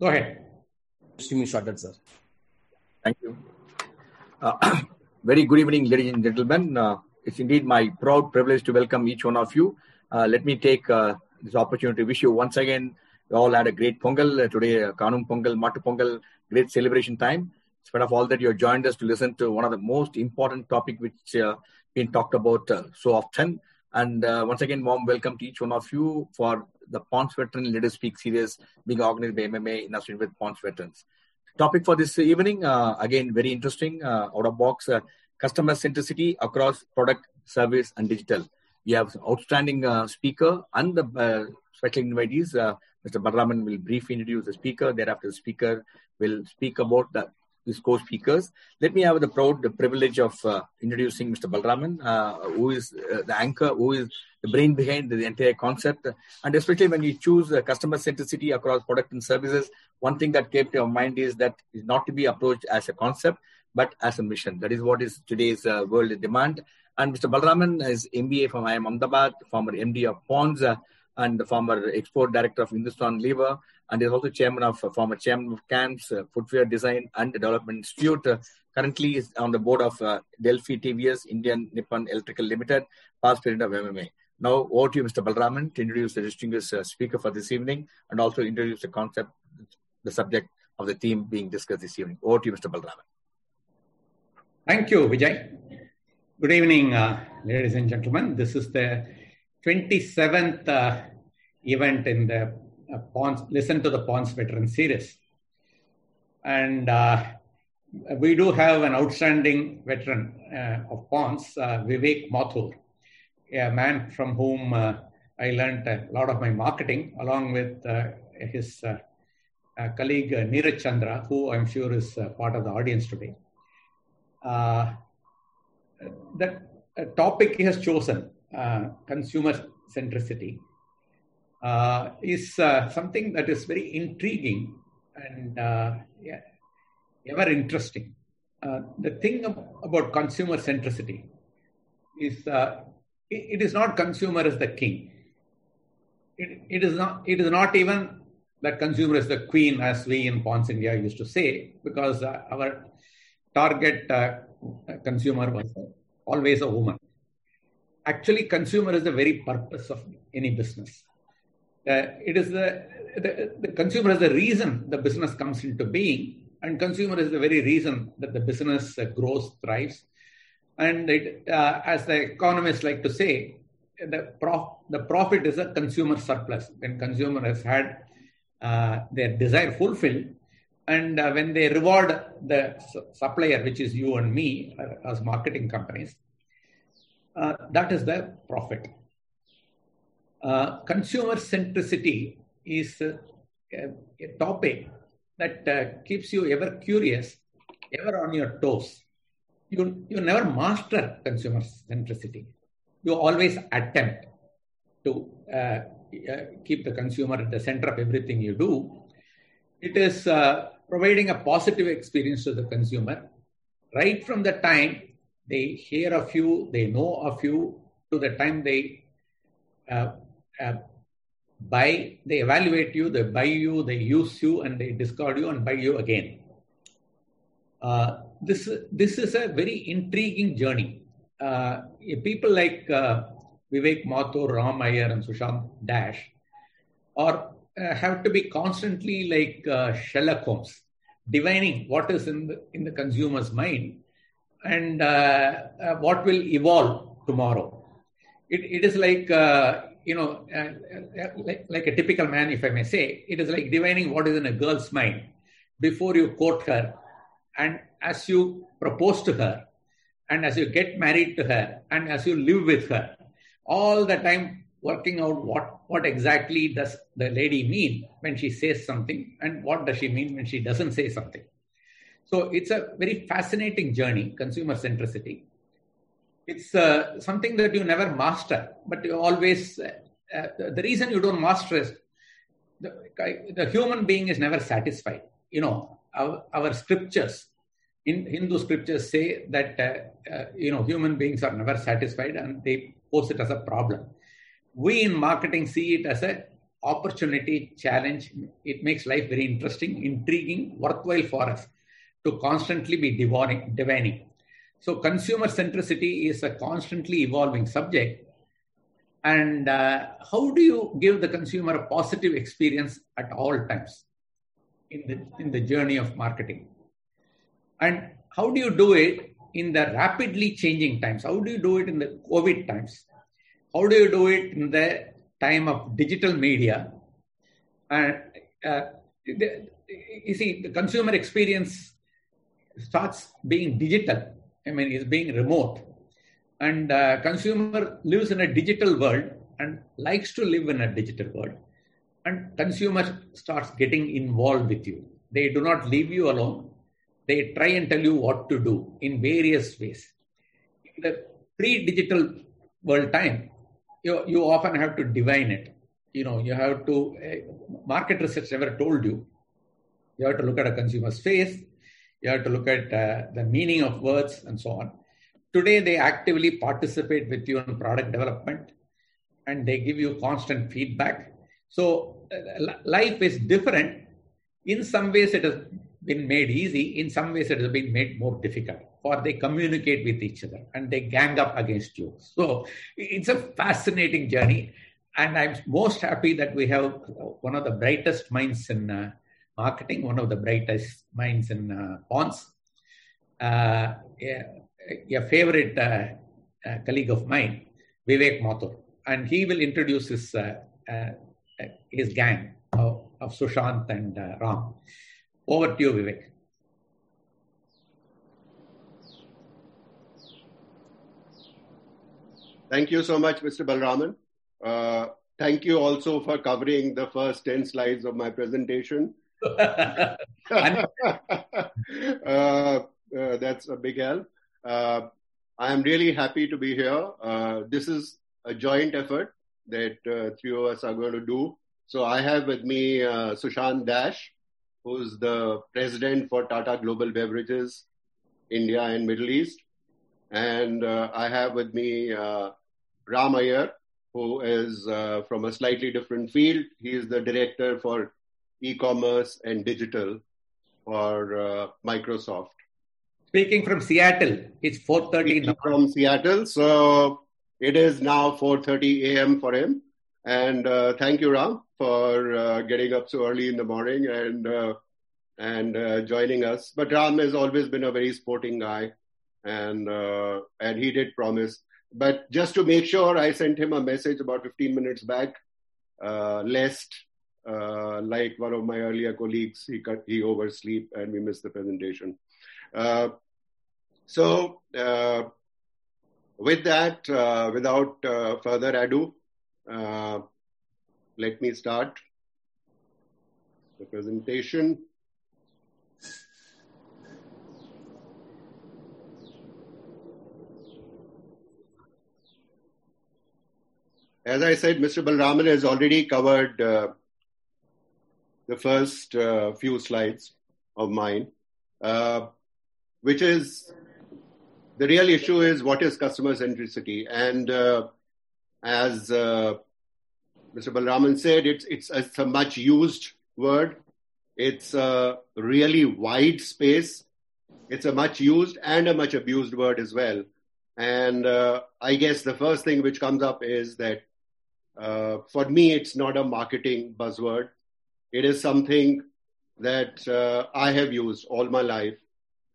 Go ahead. Streaming started, sir. Thank you. Uh, very good evening, ladies and gentlemen. Uh, it's indeed my proud privilege to welcome each one of you. Uh, let me take uh, this opportunity to wish you once again. We all had a great Pongal uh, today, uh, Kanum Pongal, Matu Pongal, great celebration time. Spite of all that, you have joined us to listen to one of the most important topic which uh, been talked about so often. And once again, warm welcome to each one of you for the Ponds Veteran Leader Speak series being organized by MMA in association with Ponds Veterans. Topic for this evening, uh, again, very interesting, uh, out of box, uh, customer centricity across product, service, and digital. We have outstanding uh, speaker and the uh, special invitees. Uh, Mr. Balraman will briefly introduce the speaker. Thereafter, the speaker will speak about the his co-speakers. Let me have the proud the privilege of uh, introducing Mr. Balraman, uh, who is uh, the anchor, who is the brain behind the entire concept. And especially when you choose uh, customer centricity across product and services, one thing that came to your mind is that is not to be approached as a concept, but as a mission. That is what is today's uh, world demand. And Mr. Balraman is MBA from IIM Ahmedabad, former MD of Ponds, uh, and the former export director of Hindustan Lever, and is also chairman of uh, former chairman of CAMS, uh, Footwear Design and Development Institute. Uh, currently is on the board of uh, Delphi TVS, Indian Nippon Electrical Limited, past president of MMA. Now over to you, Mr. Balraman, to introduce the distinguished uh, speaker for this evening and also introduce the concept, the subject of the theme being discussed this evening. Over to you, Mr. Balraman. Thank you, Vijay. Good evening, uh, ladies and gentlemen. This is the 27th uh, event in the uh, Ponds, Listen to the Ponds Veteran Series. And uh, we do have an outstanding veteran uh, of Ponds, uh, Vivek Mathur, a man from whom uh, I learned a lot of my marketing, along with his colleague Neeraj Chandra, who I'm sure is part of the audience today. The topic he has chosen, consumer centricity, uh, is uh, something that is very intriguing and uh, yeah, ever interesting. Uh, the thing ab- about consumer centricity is uh, it, it is not consumer as the king. It, it is not. It is not even that consumer is the queen, as we in Ponds India used to say, because uh, our target uh, consumer was always a woman. Actually, consumer is the very purpose of any business. Uh, it is the, the, the consumer is the reason the business comes into being, and consumer is the very reason that the business uh, grows, thrives. And it, uh, as the economists like to say, the, prof, the profit is a consumer surplus. When consumer has had uh, their desire fulfilled, and uh, when they reward the su- supplier, which is you and me uh, as marketing companies, uh, that is the profit. Uh, consumer centricity is uh, a, a topic that uh, keeps you ever curious, ever on your toes. You, you never master consumer centricity. You always attempt to keep the consumer at the center of everything you do. It is providing a positive experience to the consumer right from the time they hear of you, they know of you, to the time they uh, uh, buy, they evaluate you, they buy you, they use you, and they discard you and buy you again. Uh, this this is a very intriguing journey. Uh, people like uh, Vivek Mathur, Ram Iyer, and Sushant Dash are uh, have to be constantly like Sherlock Holmes, divining what is in the, in the consumer's mind and uh, uh, what will evolve tomorrow. It, it is like uh, you know, like, like a typical man, if I may say, it is like divining what is in a girl's mind before you court her, and as you propose to her, and as you get married to her, and as you live with her, all the time working out what what exactly does the lady mean when she says something, and what does she mean when she doesn't say something. So it's a very fascinating journey, consumer centricity it's uh, something that you never master, but you always, uh, uh, the, reason you don't master is the, the human being is never satisfied. You know, our, our scriptures, in Hindu scriptures say that, uh, uh, you know, human beings are never satisfied and they pose it as a problem. We in marketing see it as an opportunity, challenge. It makes life very interesting, intriguing, worthwhile for us to constantly be divining. divining. So, consumer centricity is a constantly evolving subject. And uh, how do you give the consumer a positive experience at all times in the, in the journey of marketing? And how do you do it in the rapidly changing times? How do you do it in the COVID times? How do you do it in the time of digital media? And uh, you see, the consumer experience starts being digital. I mean, is being remote. And uh, consumer lives in a digital world and likes to live in a digital world. And consumer starts getting involved with you. They do not leave you alone they try and tell you what to do in various ways. In the pre-digital world time, you, you often have to divine it. You know, you have to, uh, market research never told you. You have to look at a consumer's face. You have to look at uh, the meaning of words and so on. Today, they actively participate with you in product development and they give you constant feedback. So, uh, life is different. In some ways, it has been made easy. In some ways, it has been made more difficult. Or they communicate with each other and they gang up against you. So it's a fascinating journey. And I'm most happy that we have one of the brightest minds in uh, marketing, one of the brightest minds in uh, Ponds. Uh, a, a, favorite uh, uh, colleague of mine, Vivek Mathur, and he will introduce his uh, his gang of, of Sushant and Ram. Over to you, Vivek. Thank you so much, Mr. Balraman. Uh, thank you also for covering the first 10 slides of my presentation. uh, uh, that's a big help. Uh, I am really happy to be here. Uh, this is a joint effort that three of us are going to do. So I have with me Sushant Dash, who's the president for Tata Global Beverages, India and Middle East. And uh, I have with me uh, Ram Iyer, who is uh, from a slightly different field. He is the director for e-commerce and digital for uh, Microsoft. Speaking from Seattle, it's 4.30 From Seattle, so it is now 4.30 a.m. for him. And uh, thank you, Ram, for uh, getting up so early in the morning and uh, and uh, joining us. But Ram has always been a very sporting guy, and uh, and he did promise. But just to make sure, I sent him a message about 15 minutes back, uh, like one of my earlier colleagues, he cut, he oversleep and we missed the presentation. so with that, without further ado. Uh, let me start the presentation. As I said, Mr. Balraman has already covered uh, the first uh, few slides of mine, uh, which is the real issue is what is customer centricity. And uh, as uh, Mr. Balraman said, it's, it's, it's a much used word. It's a really wide space. It's a much used and a much abused word as well. And uh, I guess the first thing which comes up is that uh, for me, it's not a marketing buzzword. It is something that uh, I have used all my life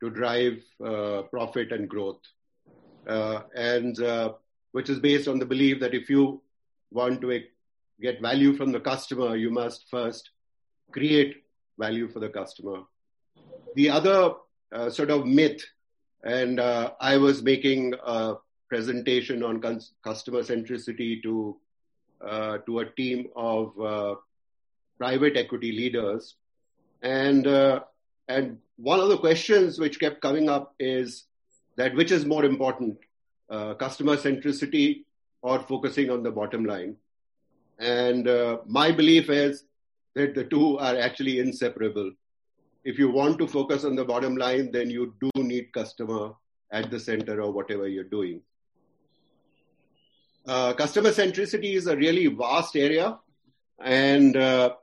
to drive uh, profit and growth. Uh, and which is based on the belief that if you want to get value from the customer, you must first create value for the customer. The other uh, sort of myth, and uh, I was making a presentation on cons- customer centricity to uh, to a team of uh, private equity leaders, and uh, and one of the questions which kept coming up is that which is more important, uh, customer centricity or focusing on the bottom line. And uh, my belief is that the two are actually inseparable. If you want to focus on the bottom line, then you do need customer at the center of whatever you're doing. Uh, customer centricity is a really vast area. And uh,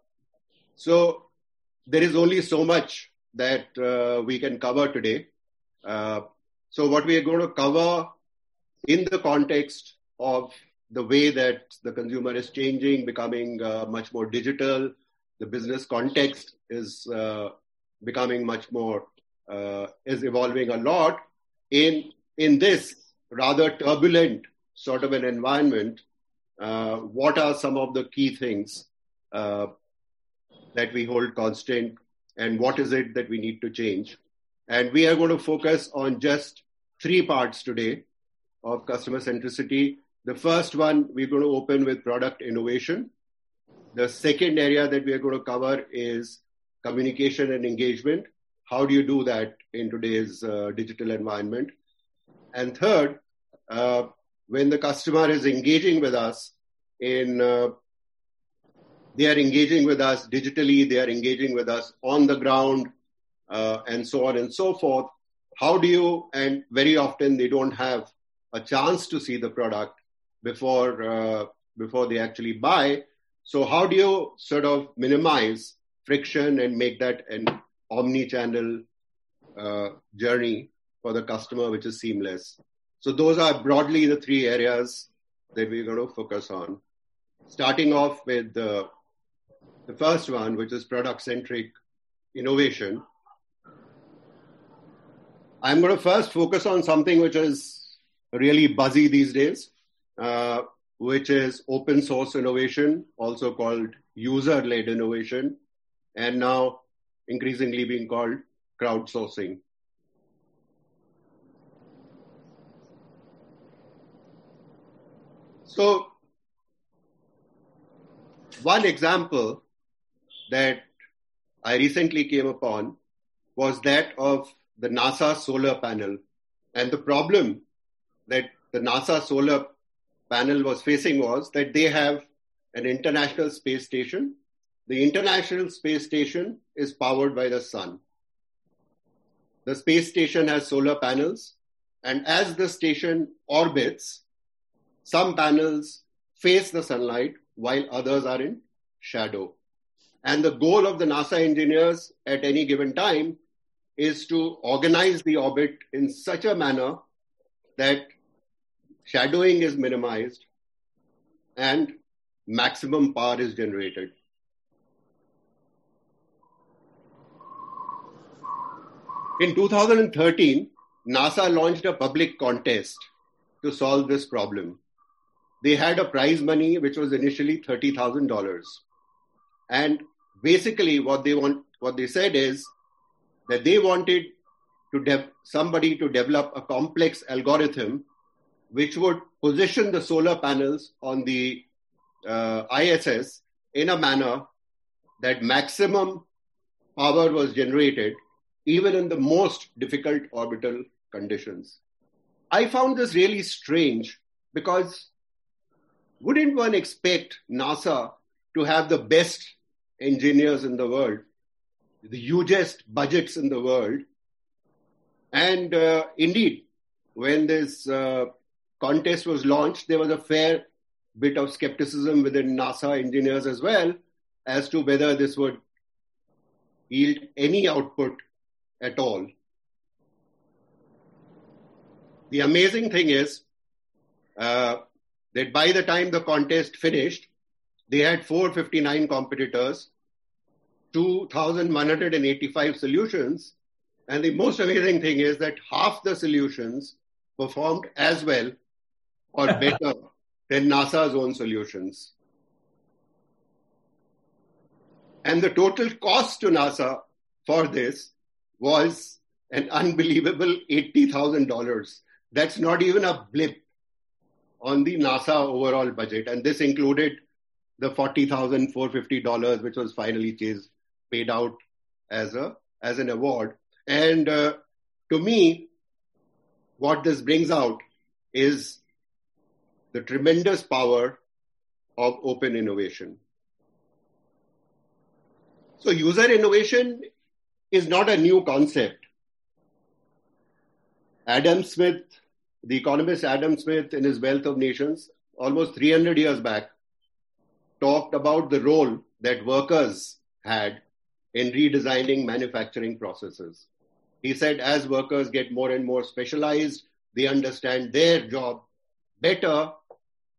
so there is only so much that uh, we can cover today. Uh, so what we are going to cover in the context of the way that the consumer is changing, becoming uh, much more digital, the business context is uh, becoming much more uh, is evolving a lot in in this rather turbulent sort of an environment. Uh, what are some of the key things that we hold constant, and what is it that we need to change? And we are going to focus on just three parts today of customer centricity. The first one we're going to open with product innovation. The second area that we are going to cover is communication and engagement. How do you do that in today's uh, digital environment? And third, uh, when the customer is engaging with us in uh, they are engaging with us digitally, they are engaging with us on the ground, uh, and so on and so forth. How do you, and very often they don't have a chance to see the product before, uh, before they actually buy. So how do you sort of minimize friction and make that an omni-channel uh, journey for the customer, which is seamless? So those are broadly the three areas that we're going to focus on. Starting off with the, the first one, which is product-centric innovation. I'm going to first focus on something which is really buzzy these days, uh, which is open source innovation, also called user led innovation, and now increasingly being called crowdsourcing. So, one example that I recently came upon was that of the NASA solar panel. And the problem that the NASA solar panel was facing was that they have an international space station. The international space station is powered by the sun. The space station has solar panels, and as the station orbits, some panels face the sunlight while others are in shadow. And the goal of the NASA engineers at any given time is to organize the orbit in such a manner that shadowing is minimized and maximum power is generated. In 2013, NASA launched a public contest to solve this problem. They had a prize money which was initially $30,000. And basically what they want what they said is that they wanted to de- somebody to develop a complex algorithm which would position the solar panels on the uh, ISS in a manner that maximum power was generated even in the most difficult orbital conditions. I found this really strange because wouldn't one expect NASA to have the best engineers in the world, the hugest budgets in the world? And uh, indeed, when this uh, contest was launched, there was a fair bit of skepticism within NASA engineers as well as to whether this would yield any output at all. The amazing thing is uh, that by the time the contest finished, they had 459 competitors, 2,185 solutions, and the most amazing thing is that half the solutions performed as well or better than NASA's own solutions. And the total cost to NASA for this was an unbelievable $80,000. That's not even a blip on the NASA overall budget. And this included the $40,450, which was finally chased, paid out as a, as an award. And uh, to me, what this brings out is the tremendous power of open innovation. So user innovation is not a new concept. Adam Smith, the economist Adam Smith, in his Wealth of Nations, almost 300 years back, talked about the role that workers had in redesigning manufacturing processes. He said, as workers get more and more specialized, they understand their job better,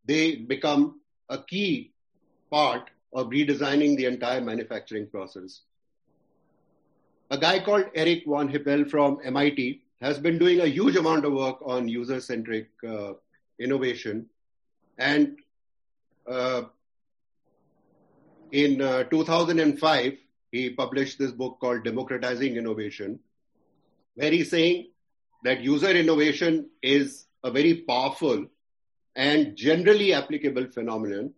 they become a key part of redesigning the entire manufacturing process. A guy called Eric von Hippel from MIT has been doing a huge amount of work on user centric uh, innovation. And uh, in uh, 2005, he published this book called Democratizing Innovation, where he's saying that user innovation is a very powerful and generally applicable phenomenon.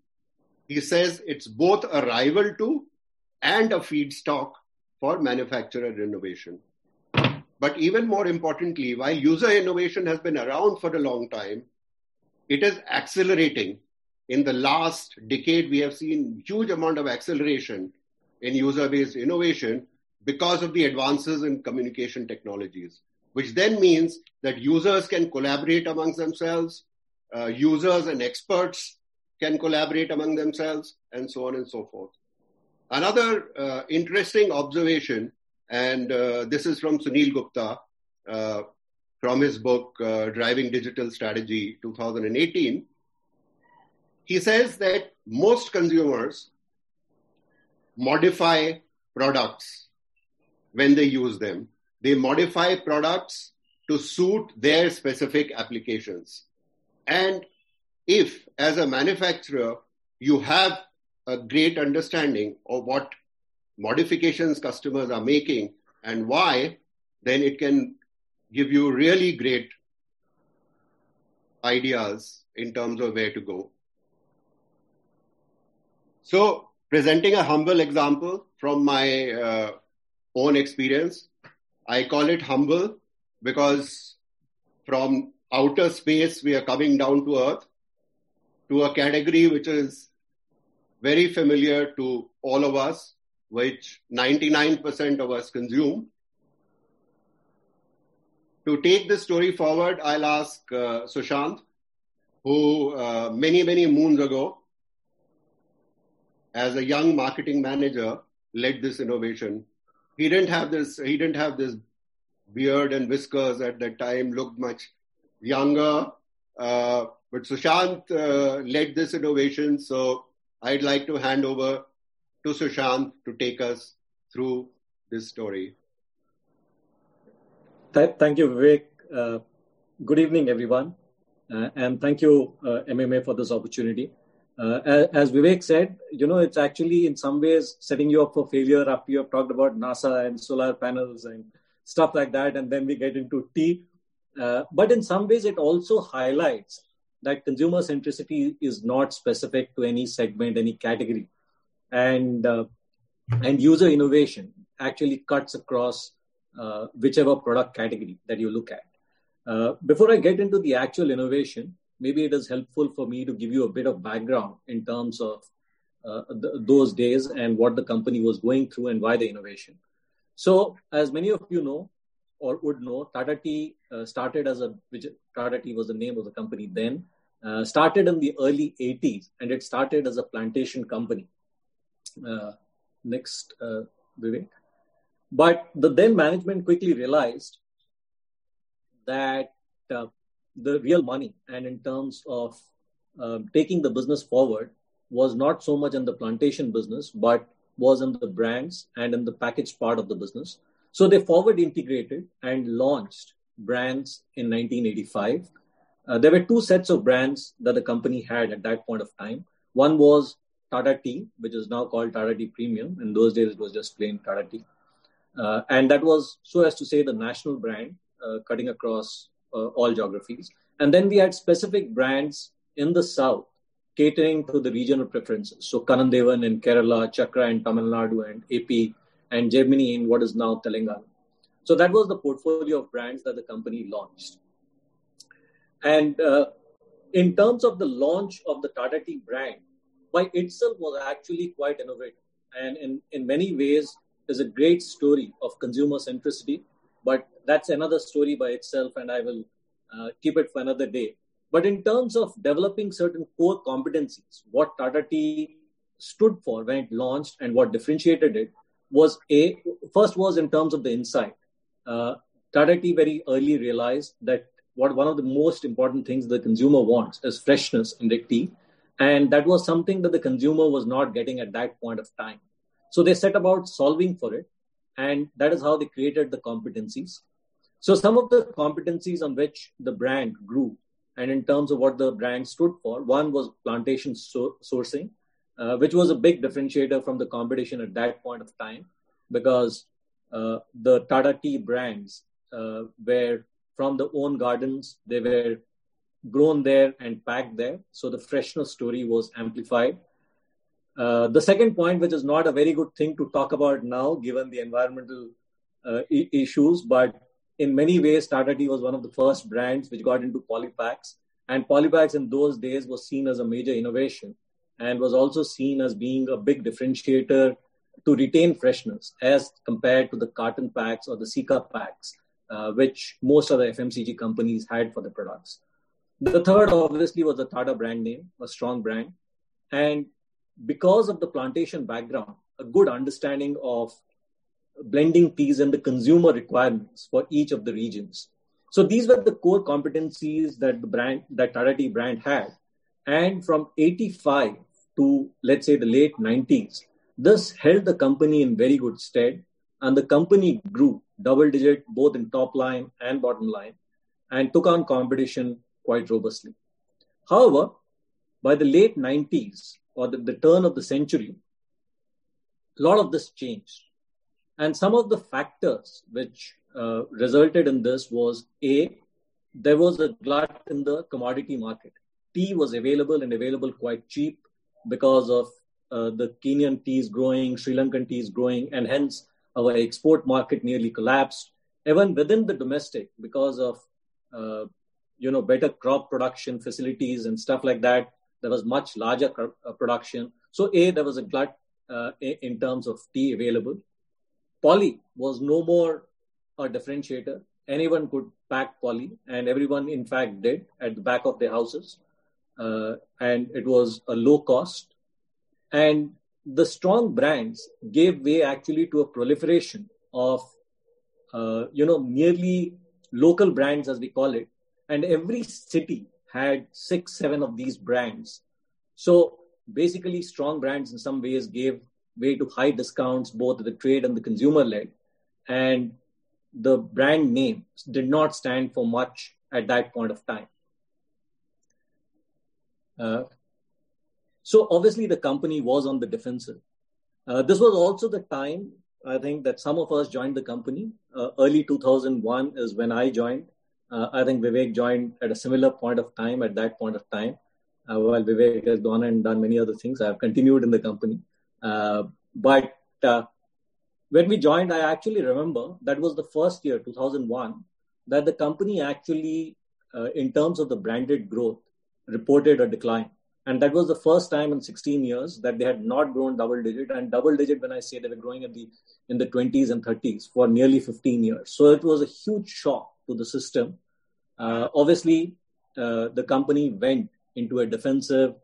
He says it's both a rival to and a feedstock for manufacturer innovation. But even more importantly, while user innovation has been around for a long time, it is accelerating. In the last decade, we have seen huge amount of acceleration in user-based innovation because of the advances in communication technologies, which then means that users can collaborate amongst themselves, uh, users and experts can collaborate among themselves, and so on and so forth. Another uh, interesting observation, and uh, this is from Sunil Gupta uh, from his book uh, Driving Digital Strategy 2018. He says that most consumers modify products when they use them. They modify products to suit their specific applications. And if, as a manufacturer, you have a great understanding of what modifications customers are making and why, then it can give you really great ideas in terms of where to go. So, presenting a humble example from my uh, own experience, I call it humble because from outer space we are coming down to earth to a category which is very familiar to all of us, which 99% of us consume. To take this story forward, I'll ask uh, Sushant, who uh, many, many moons ago, as a young marketing manager, led this innovation. He didn't have this, he didn't have this beard and whiskers at that time, looked much younger. Uh, but Sushant uh, led this innovation. So I'd like to hand over to Sushant to take us through this story. Thank you, Vivek. Uh, good evening, everyone. Uh, and thank you, uh, MMA, for this opportunity. Uh, as, Vivek said, you know, it's actually in some ways setting you up for failure after you have talked about NASA and solar panels and stuff like that. And then we get into tea. Uh, but in some ways, it also highlights that consumer centricity is not specific to any segment, any category. And, uh, and user innovation actually cuts across uh, whichever product category that you look at. Uh, before I get into the actual innovation, maybe it is helpful for me to give you a bit of background in terms of uh, th- those days and what the company was going through and why the innovation. So, as many of you know or would know, Tata Tea uh, started as a Tata Tea was the name of the company then. Uh, started in the early 80s, and it started as a plantation company. Uh, next, uh, Vivek. But the then management quickly realized that uh, the real money and in terms of uh, taking the business forward was not so much in the plantation business, but was in the brands and in the packaged part of the business. So they forward integrated and launched brands in 1985. Uh, there were two sets of brands that the company had at that point of time. One was Tata Tea, which is now called Tata Tea Premium. In those days, it was just plain Tata Tea. Uh, and that was, so as to say, the national brand uh, cutting across all geographies. And then we had specific brands in the south catering to the regional preferences. So Kanan Devan in Kerala, Chakra in Tamil Nadu and AP, and Gemini in what is now Telangana. So that was the portfolio of brands that the company launched. And uh, in terms of the launch of the Tata Tea brand, by itself was actually quite innovative. And in, in many ways, is a great story of consumer centricity, but that's another story by itself, and I will uh, keep it for another day. But in terms of developing certain core competencies, what Tata Tea stood for when it launched and what differentiated it was a first was in terms of the insight. Uh, Tata Tea very early realized that what one of the most important things the consumer wants is freshness in the tea, and that was something that the consumer was not getting at that point of time. So they set about solving for it, and that is how they created the competencies. So some of the competencies on which the brand grew, and in terms of what the brand stood for, one was plantation so- sourcing, uh, which was a big differentiator from the competition at that point of time, because uh, the Tata Tea brands uh, were from the own gardens. They were grown there and packed there. So the freshness story was amplified. Uh, the second point, which is not a very good thing to talk about now, given the environmental uh, I- issues, but in many ways, Tata Tea was one of the first brands which got into polypacks. And polypacks in those days was seen as a major innovation and was also seen as being a big differentiator to retain freshness as compared to the carton packs or the Sika packs, uh, which most of the FMCG companies had for the products. The third, obviously, was the Tata brand name, a strong brand. And because of the plantation background, a good understanding of blending teas and the consumer requirements for each of the regions. So these were the core competencies that the brand, that Tata Tea brand had. And from 85 to, let's say, the late 90s, this held the company in very good stead. And the company grew double digit, both in top line and bottom line, and took on competition quite robustly. However, by the late 90s or the, the turn of the century, a lot of this changed. And some of the factors which uh, resulted in this was A, there was a glut in the commodity market. Tea was available and available quite cheap because of uh, the Kenyan teas growing, Sri Lankan teas growing, and hence our export market nearly collapsed. Even within the domestic, because of uh, you know better crop production facilities and stuff like that, there was much larger uh, production. So a there was a glut uh, in terms of tea available. Poly was no more a differentiator. Anyone could pack poly, and everyone, in fact, did at the back of their houses. Uh, and it was a low cost. And the strong brands gave way actually to a proliferation of, uh, you know, merely local brands, as we call it. And every city had six, seven of these brands. So basically, strong brands in some ways gave way to high discounts, both the trade and the consumer led. And the brand name did not stand for much at that point of time. Uh, so obviously the company was on the defensive. Uh, this was also the time I think that some of us joined the company. Uh, early 2001 is when I joined. Uh, I think Vivek joined at a similar point of time. At that point of time, uh, while Vivek has gone and done many other things, I have continued in the company. Uh, but when we joined, I actually remember that was the first year, 2001, that the company actually, in terms of the branded growth, reported a decline. And that was the first time in 16 years that they had not grown double digit. And double digit, when I say they were growing at the in the 20s and 30s for nearly 15 years. So it was a huge shock to the system. Uh, obviously, uh, the company went into a defensive.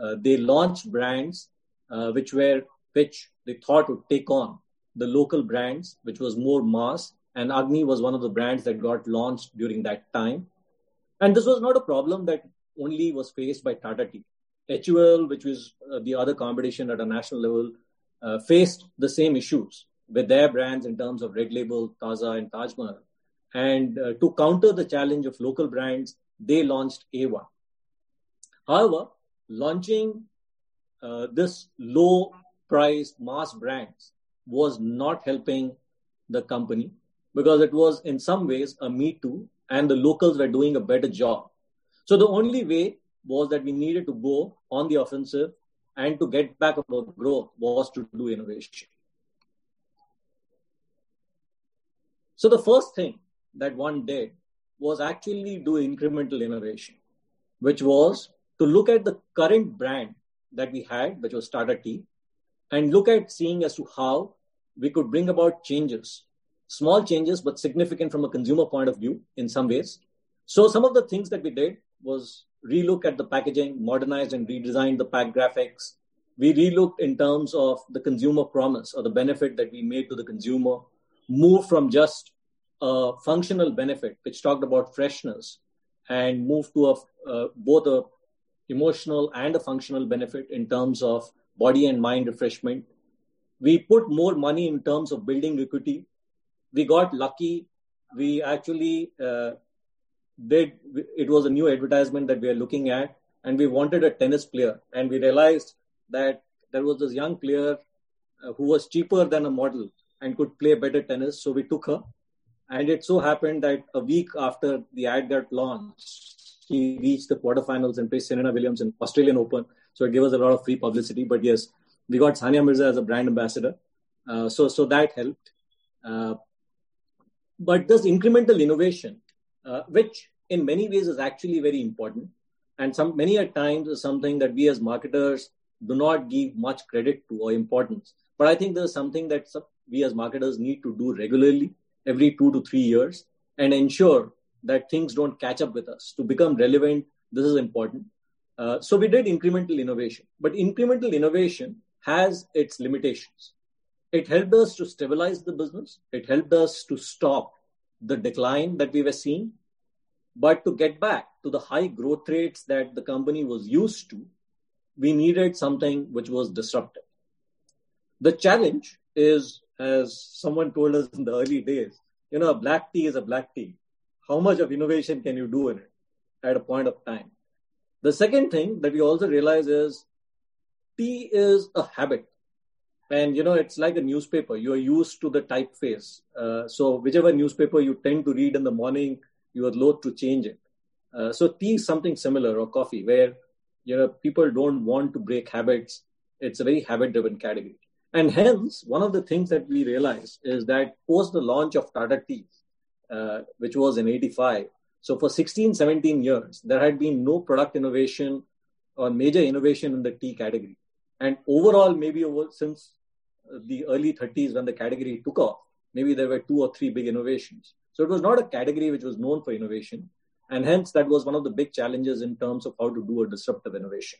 Uh, they launched brands which were which they thought would take on the local brands, which was more mass. And Agni was one of the brands that got launched during that time. And this was not a problem that only was faced by Tata Tea. HUL, which was uh, the other competition at a national level, uh, faced the same issues with their brands in terms of Red Label, Taaza, and Taj Mahal. And uh, to counter the challenge of local brands, they launched A1. However, launching Uh, this low priced mass brands was not helping the company because it was in some ways a me too and the locals were doing a better job so the only way was that we needed to go on the offensive and to get back our growth was to do innovation. So the first thing that one did was actually do incremental innovation, which was to look at the current brand that we had, which was Tata Tea, and look at seeing as to how we could bring about changes, small changes, but significant from a consumer point of view in some ways. So some of the things that we did was relook at the packaging, modernized and redesigned the pack graphics, we relooked in terms of the consumer promise or the benefit that we made to the consumer, move from just a functional benefit, which talked about freshness, and move to a, uh, both a emotional and a functional benefit in terms of body and mind refreshment. We put more money in terms of building equity. We got lucky. We actually uh, did, it was a new advertisement that we are looking at, and we wanted a tennis player. And we realized that there was this young player uh, who was cheaper than a model and could play better tennis. So we took her. And it so happened that a week after the ad got launched, she reached the quarterfinals and faced Serena Williams in Australian Open. So it gave us a lot of free publicity. But yes, we got Sania Mirza as a brand ambassador. Uh, so, so that helped. Uh, but this incremental innovation, uh, which in many ways is actually very important, and some many at times is something that we as marketers do not give much credit to or importance. But I think there's something that we as marketers need to do regularly, every two to three years, and ensure that things don't catch up with us. To become relevant, this is important. Uh, so we did incremental innovation, but incremental innovation has its limitations. It helped us to stabilize the business. It helped us to stop the decline that we were seeing. But to get back to the high growth rates that the company was used to, we needed something which was disruptive. The challenge is, as someone told us in the early days, you know, a black tea is a black tea. How much of innovation can you do in it at a point of time? The second thing that we also realize is tea is a habit. And, you know, it's like a newspaper. You are used to the typeface. Uh, so whichever newspaper you tend to read in the morning, you are loath to change it. Uh, so tea is something similar or coffee where you know people don't want to break habits it's a very habit driven category and hence one of the things that we realize is that post the launch of tata tea uh, which was in 85 so for 16 17 years there had been no product innovation or major innovation in the tea category. And overall maybe over since the early 30s when the category took off maybe there were two or three big innovations. So it was not a category which was known for innovation. And hence, that was one of the big challenges in terms of how to do a disruptive innovation.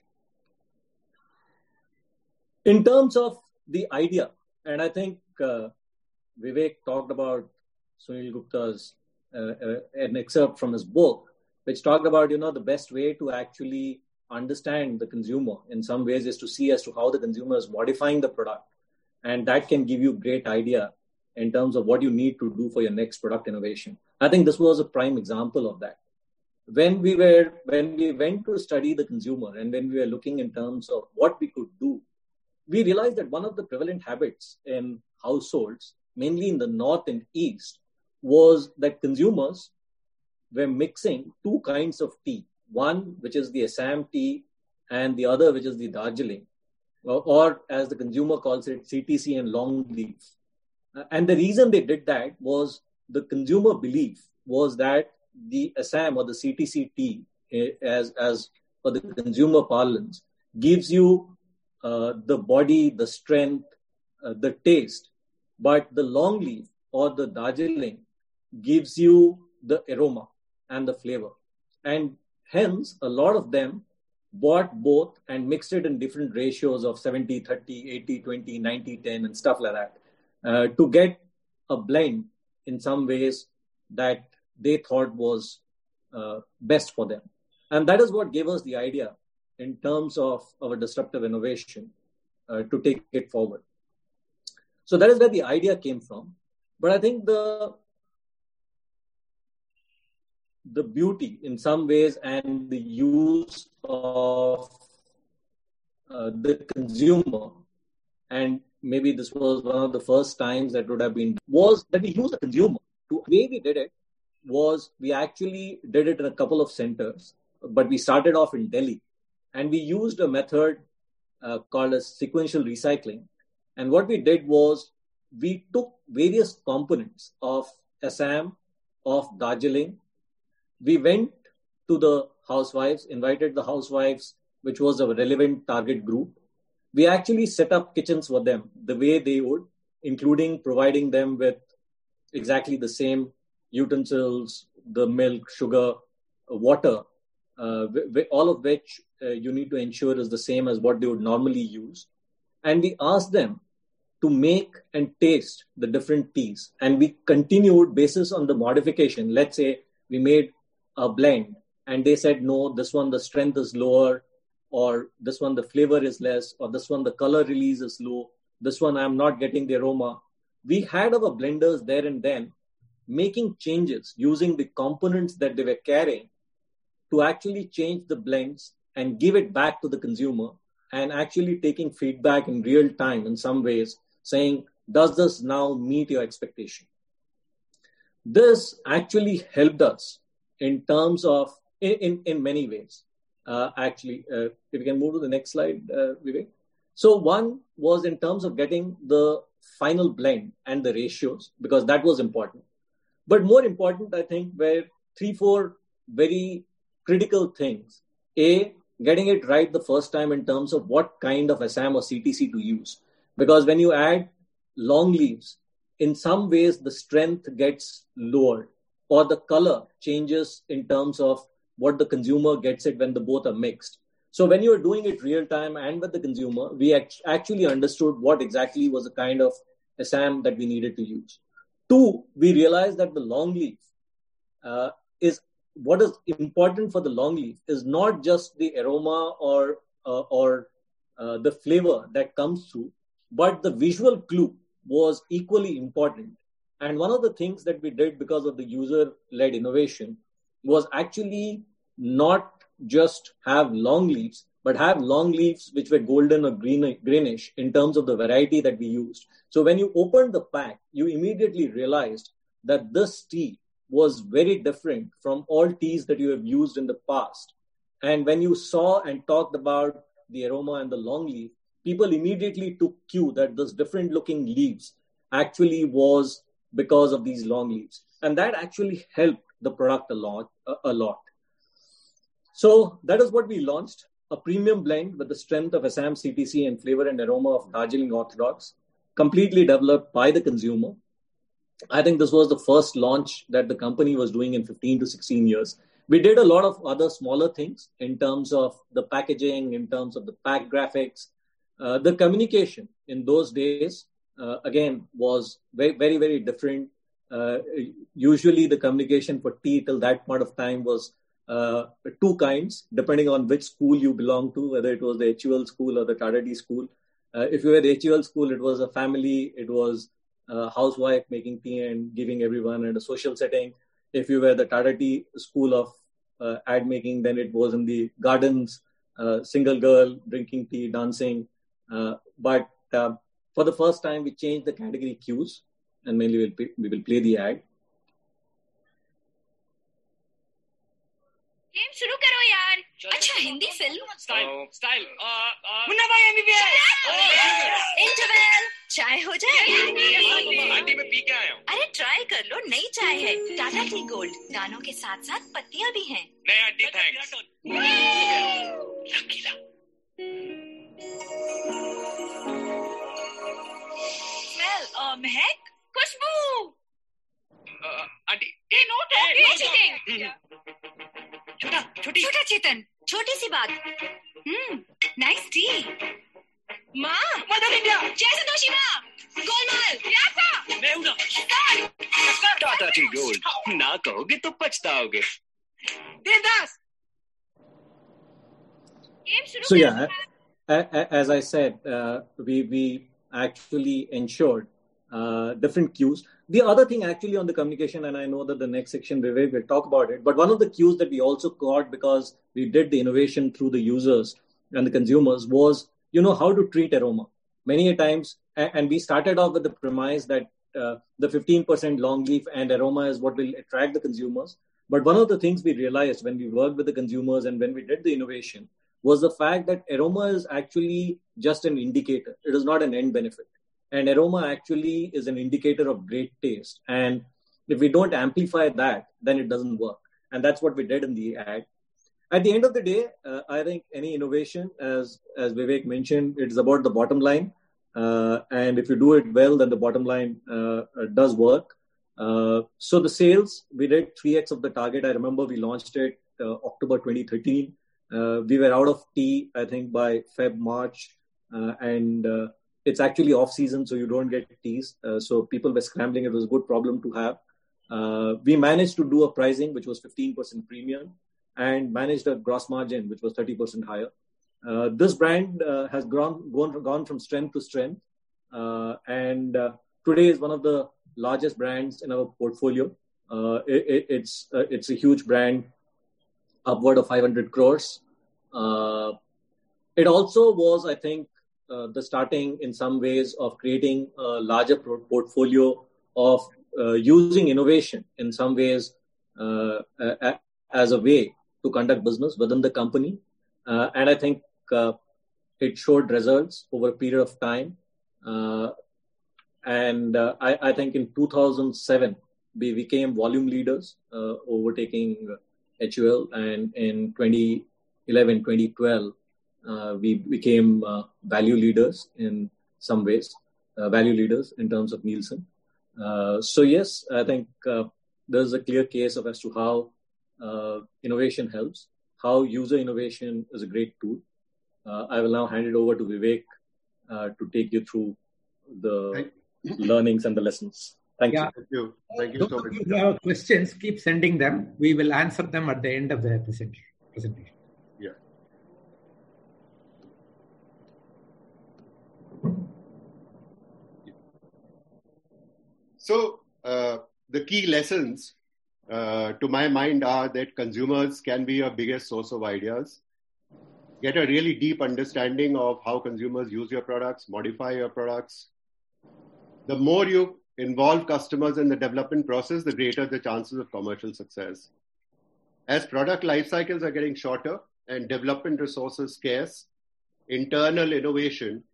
In terms of the idea, and I think uh, Vivek talked about Sunil Gupta's uh, uh, an excerpt from his book, which talked about you know the best way to actually understand the consumer in some ways is to see as to how the consumer is modifying the product, and that can give you great idea in terms of what you need to do for your next product innovation. I think this was a prime example of that when we were when we went to study the consumer and when we were looking in terms of what we could do we realized that one of the prevalent habits in households mainly in the north and east was that consumers were mixing two kinds of tea one which is the assam tea and the other which is the darjeeling or, or as the consumer calls it ctc and long leaf and the reason they did that was the consumer belief was that the Assam or the ctc eh, as, as for the consumer parlance, gives you uh, the body, the strength, uh, the taste. But the long leaf or the Darjeeling gives you the aroma and the flavor. And hence, a lot of them bought both and mixed it in different ratios of 70, 30, 80, 20, 90, 10, and stuff like that uh, to get a blend in some ways that they thought was uh, best for them. And that is what gave us the idea in terms of our disruptive innovation uh, to take it forward. So that is where the idea came from. But I think the the beauty in some ways and the use of uh, the consumer and maybe this was one of the first times that would have been was that we use the consumer to way we did it was we actually did it in a couple of centers, but we started off in Delhi and we used a method uh, called as sequential recycling. And what we did was we took various components of Assam, of Darjeeling. We went to the housewives, invited the housewives, which was a relevant target group. We actually set up kitchens for them the way they would, including providing them with exactly the same utensils, the milk, sugar, water, uh, all of which uh, you need to ensure is the same as what they would normally use. And we asked them to make and taste the different teas. And we continued basis on the modification. Let's say we made a blend and they said, no, this one, the strength is lower, or this one, the flavor is less, or this one, the color release is low. This one, I'm not getting the aroma. We had our blenders there and then making changes using the components that they were carrying to actually change the blends and give it back to the consumer and actually taking feedback in real time in some ways saying does this now meet your expectation this actually helped us in terms of in, in, in many ways uh, actually uh, if we can move to the next slide uh, vivek so one was in terms of getting the final blend and the ratios because that was important but more important i think were three four very critical things. A, getting it right the first time in terms of what kind of Assam or CTC to use. Because when you add long leaves, in some ways the strength gets lowered or the color changes in terms of what the consumer gets it when the both are mixed. So when you were doing it real time and with the consumer, we act- actually understood what exactly was the kind of Assam that we needed to use. Two, we realized that the long leaf uh, is what is important for the long leaf is not just the aroma or uh, or uh, the flavor that comes through, but the visual clue was equally important. And one of the things that we did because of the user-led innovation was actually not just have long leaves, but have long leaves which were golden or green, greenish in terms of the variety that we used. So when you opened the pack, you immediately realized that this tea was very different from all teas that you have used in the past. And when you saw and talked about the aroma and the long leaf, people immediately took cue that this different looking leaves actually was because of these long leaves. And that actually helped the product a lot. A, lot. So that is what we launched a premium blend with the strength of Assam CTC and flavor and aroma of Darjeeling Orthodox, completely developed by the consumer I think this was the first launch that the company was doing in 15 to 16 years. We did a lot of other smaller things in terms of the packaging, in terms of the pack graphics. Uh, the communication in those days, uh, again, was very, very, very different. Uh, usually, the communication for tea till that point of time was uh, two kinds, depending on which school you belong to, whether it was the HUL school or the Tata Tea school. Uh, if you were the HUL school, it was a family, it was uh, housewife making tea and giving everyone in a social setting. If you were the Tata school of uh, ad making, then it was in the gardens, uh, single girl drinking tea, dancing. But for the first time, we changed the category cues, and mainly we'll, we will play the ad. Game शुरू करो यार अच्छा Hindi film style style Munna Bhai MBBS interval चाय हो जाए aunty मैं P के आया हूँ अरे ट्राई कर लो नई चाय है टाटा टी गोल्ड दानों के साथ साथ पत्तियाँ भी हैं नहीं आंटी थैंक्स आंटी ए नो टॉक नो चीटिंग छोटा छोटी। छोटा चेतन छोटी सी बात। हम्म नाइस टी माँ मदर इंडिया। जय संतोषिमा गोलमाल। प्यासा मैं हूँ ना। Tata tea gold. ना कहोगे तो पछताओगे। देवदास गेम शुरू So yeah, as I said, uh, we we actually ensured uh, different cues. The other thing actually on the communication, and I know that the next section Vivek will talk about it, but one of the cues that we also got because we did the innovation through the users and the consumers was, you know, how to treat aroma. Many a times, and we started off with the premise that uh, the 15% long leaf and aroma is what will attract the consumers. But one of the things we realized when we worked with the consumers and when we did the innovation was the fact that aroma is actually just an indicator. It is not an end benefit. And aroma actually is an indicator of great taste. And if we don't amplify that, then it doesn't work. And that's what we did in the ad. At the end of the day, uh, I think any innovation, as as Vivek mentioned, it's about the bottom line. Uh, and if you do it well, then the bottom line uh, uh, does work. Uh, so the sales, we did 3x of the target. I remember we launched it uh, October 2013. Uh, we were out of tea, I think, by Feb, March, and it's actually off season, so you don't get teas. Uh, so people were scrambling. It was a good problem to have. Uh, we managed to do a pricing which was 15% premium and managed a gross margin which was 30% higher. this brand has grown, gone, gone from strength to strength, and today is one of the largest brands in our portfolio. Uh, it, it's uh, it's a huge brand, upward of 500 crores. Uh, it also was, I think, uh, the starting in some ways of creating a larger portfolio of uh, using innovation in some ways uh, as a way to conduct business within the company. and I think it showed results over a period of time. and I, I think in 2007, we became volume leaders, uh, overtaking HUL, and in 2011, 2012, uh, Uh, we became uh, value leaders in some ways, uh, value leaders in terms of Nielsen. Uh, so yes, I think there's a clear case of as to how innovation helps, how user innovation is a great tool. I will now hand it over to Vivek to take you through the learnings and the lessons. Thank yeah. you. Thank you. Thank you so much. If you have questions, keep sending them. We will answer them at the end of the presentation. Yeah. So, uh, the key lessons uh, to my mind are that consumers can be your biggest source of ideas. Get a really deep understanding of how consumers use your products, modify your products. The more you involve customers in the development process, the greater the chances of commercial success. As product life cycles are getting shorter and development resources scarce, internal innovation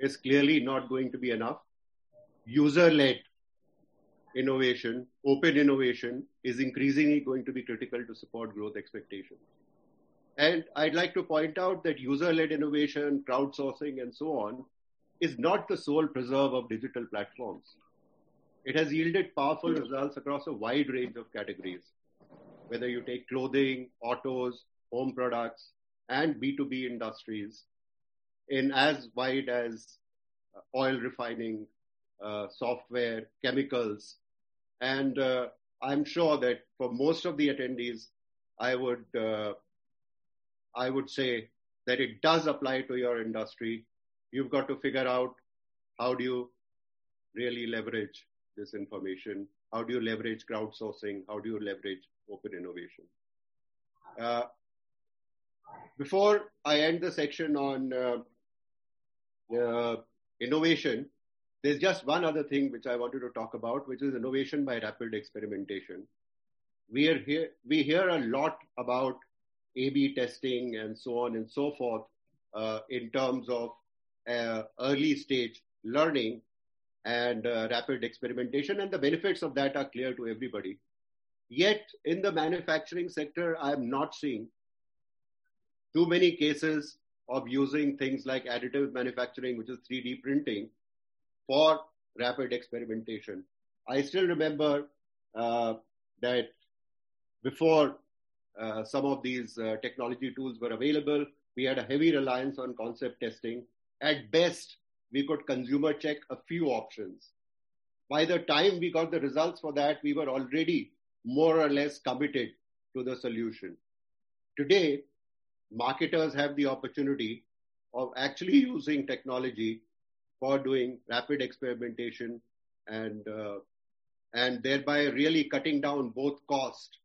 is clearly not going to be enough. User led innovation, open innovation is increasingly going to be critical to support growth expectations. And I'd like to point out that user led innovation, crowdsourcing, and so on is not the sole preserve of digital platforms. It has yielded powerful results across a wide range of categories, whether you take clothing, autos, home products, and B2B industries in as wide as oil refining, uh, software, chemicals. And uh, I'm sure that for most of the attendees, I would, uh, I would say that it does apply to your industry. You've got to figure out how do you really leverage this information? How do you leverage crowdsourcing? How do you leverage open innovation? Uh, before I end the section on uh, uh, innovation, there's just one other thing which I wanted to talk about, which is innovation by rapid experimentation. We are here, we hear a lot about A/B testing and so on and so forth uh, in terms of uh, early stage learning, and uh, rapid experimentation, and the benefits of that are clear to everybody. Yet, in the manufacturing sector, I am not seeing too many cases of using things like additive manufacturing, which is 3D printing, for rapid experimentation. I still remember uh, that before uh, some of these uh, technology tools were available, we had a heavy reliance on concept testing. At best, we could consumer check a few options. By the time we got the results for that, we were already more or less committed to the solution. Today, marketers have the opportunity of actually using technology for doing rapid experimentation and uh, and thereby really cutting down both cost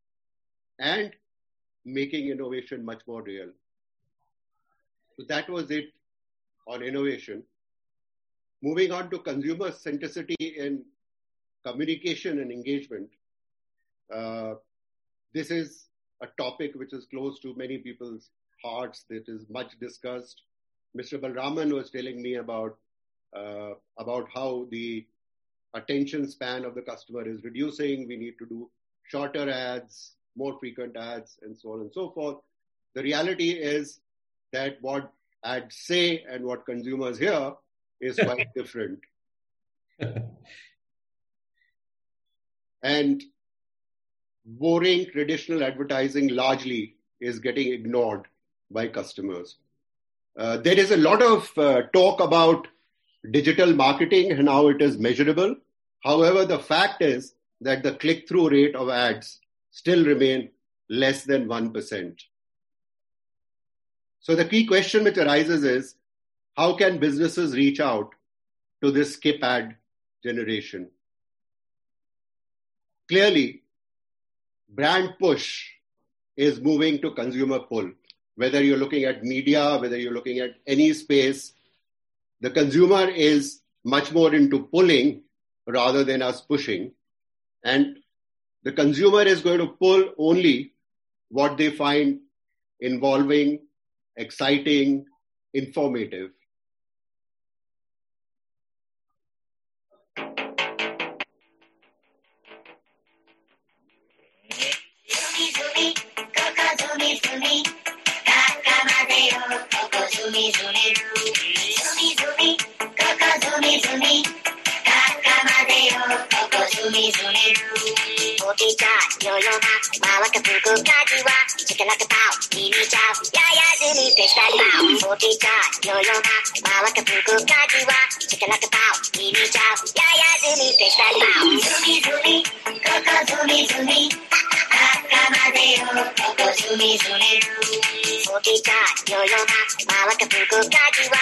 and making innovation much more real. So that was it on innovation. Moving on to consumer centricity in communication and engagement. Uh, this is a topic which is close to many people's hearts, that is much discussed. Mr. Balaraman was telling me about, uh, about how the attention span of the customer is reducing. We need to do shorter ads, more frequent ads, and so on and so forth. The reality is that what ads say and what consumers hear is quite different. and boring traditional advertising largely is getting ignored by customers. Uh, there is a lot of uh, talk about digital marketing and how it is measurable. However, the fact is that the click through rate of ads still remain less than 1%. So the key question which arises is how can businesses reach out to this skip ad generation? Clearly, brand push is moving to consumer pull. Whether you're looking at media, whether you're looking at any space, the consumer is much more into pulling rather than us pushing. And the consumer is going to pull only what they find involving, exciting, informative. me zoom in. Forty yo yo ma, while I can pull good cards, you are chicken pow, teeny ya ya zoomy fish that bow. Forty yo yo ma, while I can pull good cards, you pow, teeny ya ya zoomy fish that. Zoomy zoomy, coco zoomy zoomy. Come on, Leo. Go, go, zoom, zoom, zoom. Forty times, yo, yo, ma. Malaka, puku, kajiwa.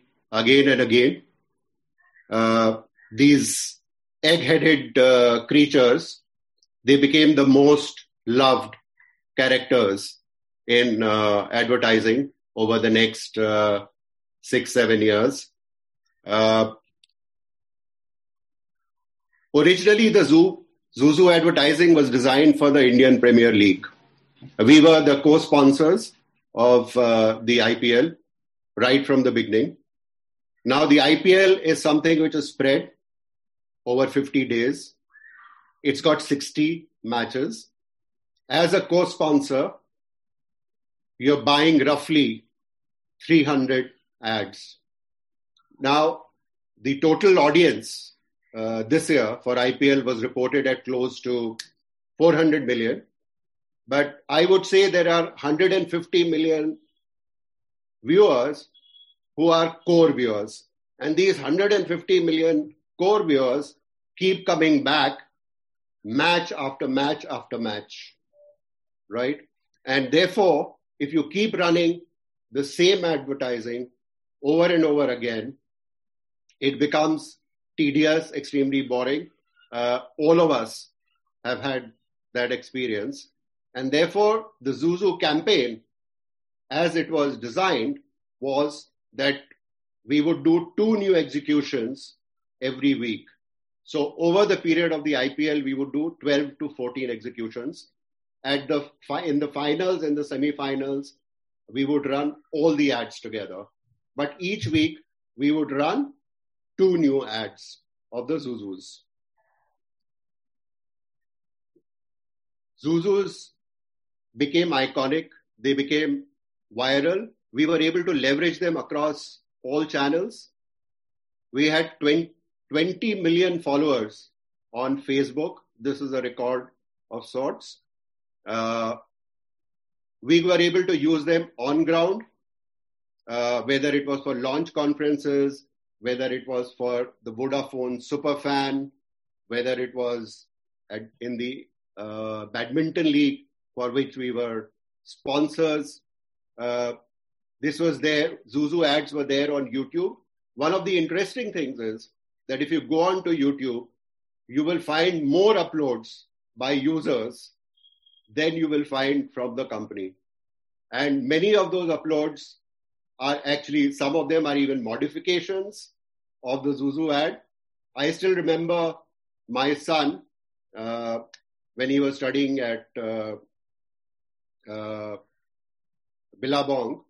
again and again. Uh, these egg-headed uh, creatures, they became the most loved characters in uh, advertising over the next uh, six, seven years. Originally, the Zoo, Zuzu advertising was designed for the Indian Premier League. We were the co-sponsors of uh, the IPL right from the beginning. Now, the IPL is something which is spread over 50 days. It's got 60 matches. As a co-sponsor, you're buying roughly 300 ads. Now, the total audience uh, this year for IPL was reported at close to 400 million. But I would say there are 150 million viewers who are core viewers. And these 150 million core viewers keep coming back match after match after match. Right? And therefore, if you keep running the same advertising over and over again, it becomes tedious, extremely boring. Uh, all of us have had that experience. And therefore, the Zuzu campaign, as it was designed, was that we would do two new executions every week. So over the period of the IPL, we would do 12 to 14 executions. At the fi- in the finals and the semi-finals, we would run all the ads together. But each week, we would run two new ads of the Zuzus. Zuzus became iconic, they became viral. We were able to leverage them across all channels. We had 20, 20 million followers on Facebook. This is a record of sorts. Uh, we were able to use them on ground, uh, whether it was for launch conferences, whether it was for the Vodafone Superfan, whether it was at, in the uh, badminton league for which we were sponsors. Uh, this was there. Zuzu ads were there on YouTube. One of the interesting things is that if you go on to YouTube, you will find more uploads by users than you will find from the company. And many of those uploads are actually, some of them are even modifications of the Zuzu ad. I still remember my son, uh, when he was studying at uh, uh, Billabong,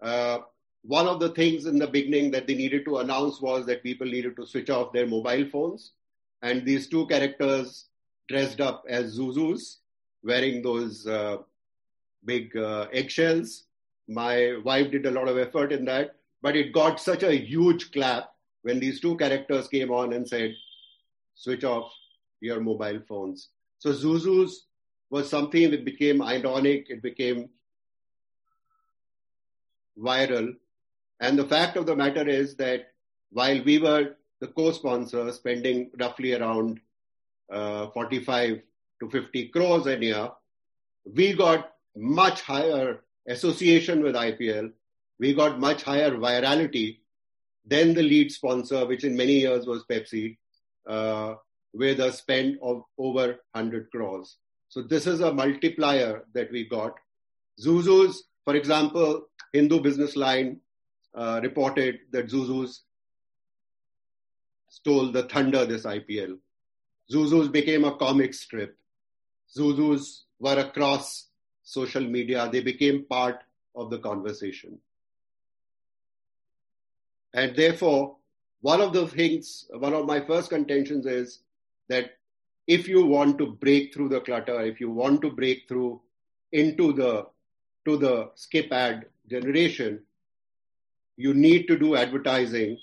one of the things in the beginning that they needed to announce was that people needed to switch off their mobile phones. And these two characters dressed up as Zuzus, wearing those uh, big uh, eggshells. My wife did a lot of effort in that, but it got such a huge clap when these two characters came on and said, switch off your mobile phones. So Zuzus was something that became ironic, it became viral. And the fact of the matter is that while we were the co-sponsor spending roughly around uh, 45 to 50 crores a year, we got much higher association with IPL. We got much higher virality than the lead sponsor, which in many years was Pepsi, uh, with a spend of over 100 crores. So this is a multiplier that we got. Zuzu's, for example, Hindu Business Line uh, reported that Zuzu's stole the thunder this IPL. Zuzu's became a comic strip. Zuzu's were across social media. They became part of the conversation. And therefore, one of the things, one of my first contentions is that if you want to break through the clutter, if you want to break through into the to the skip ad generation, you need to do advertising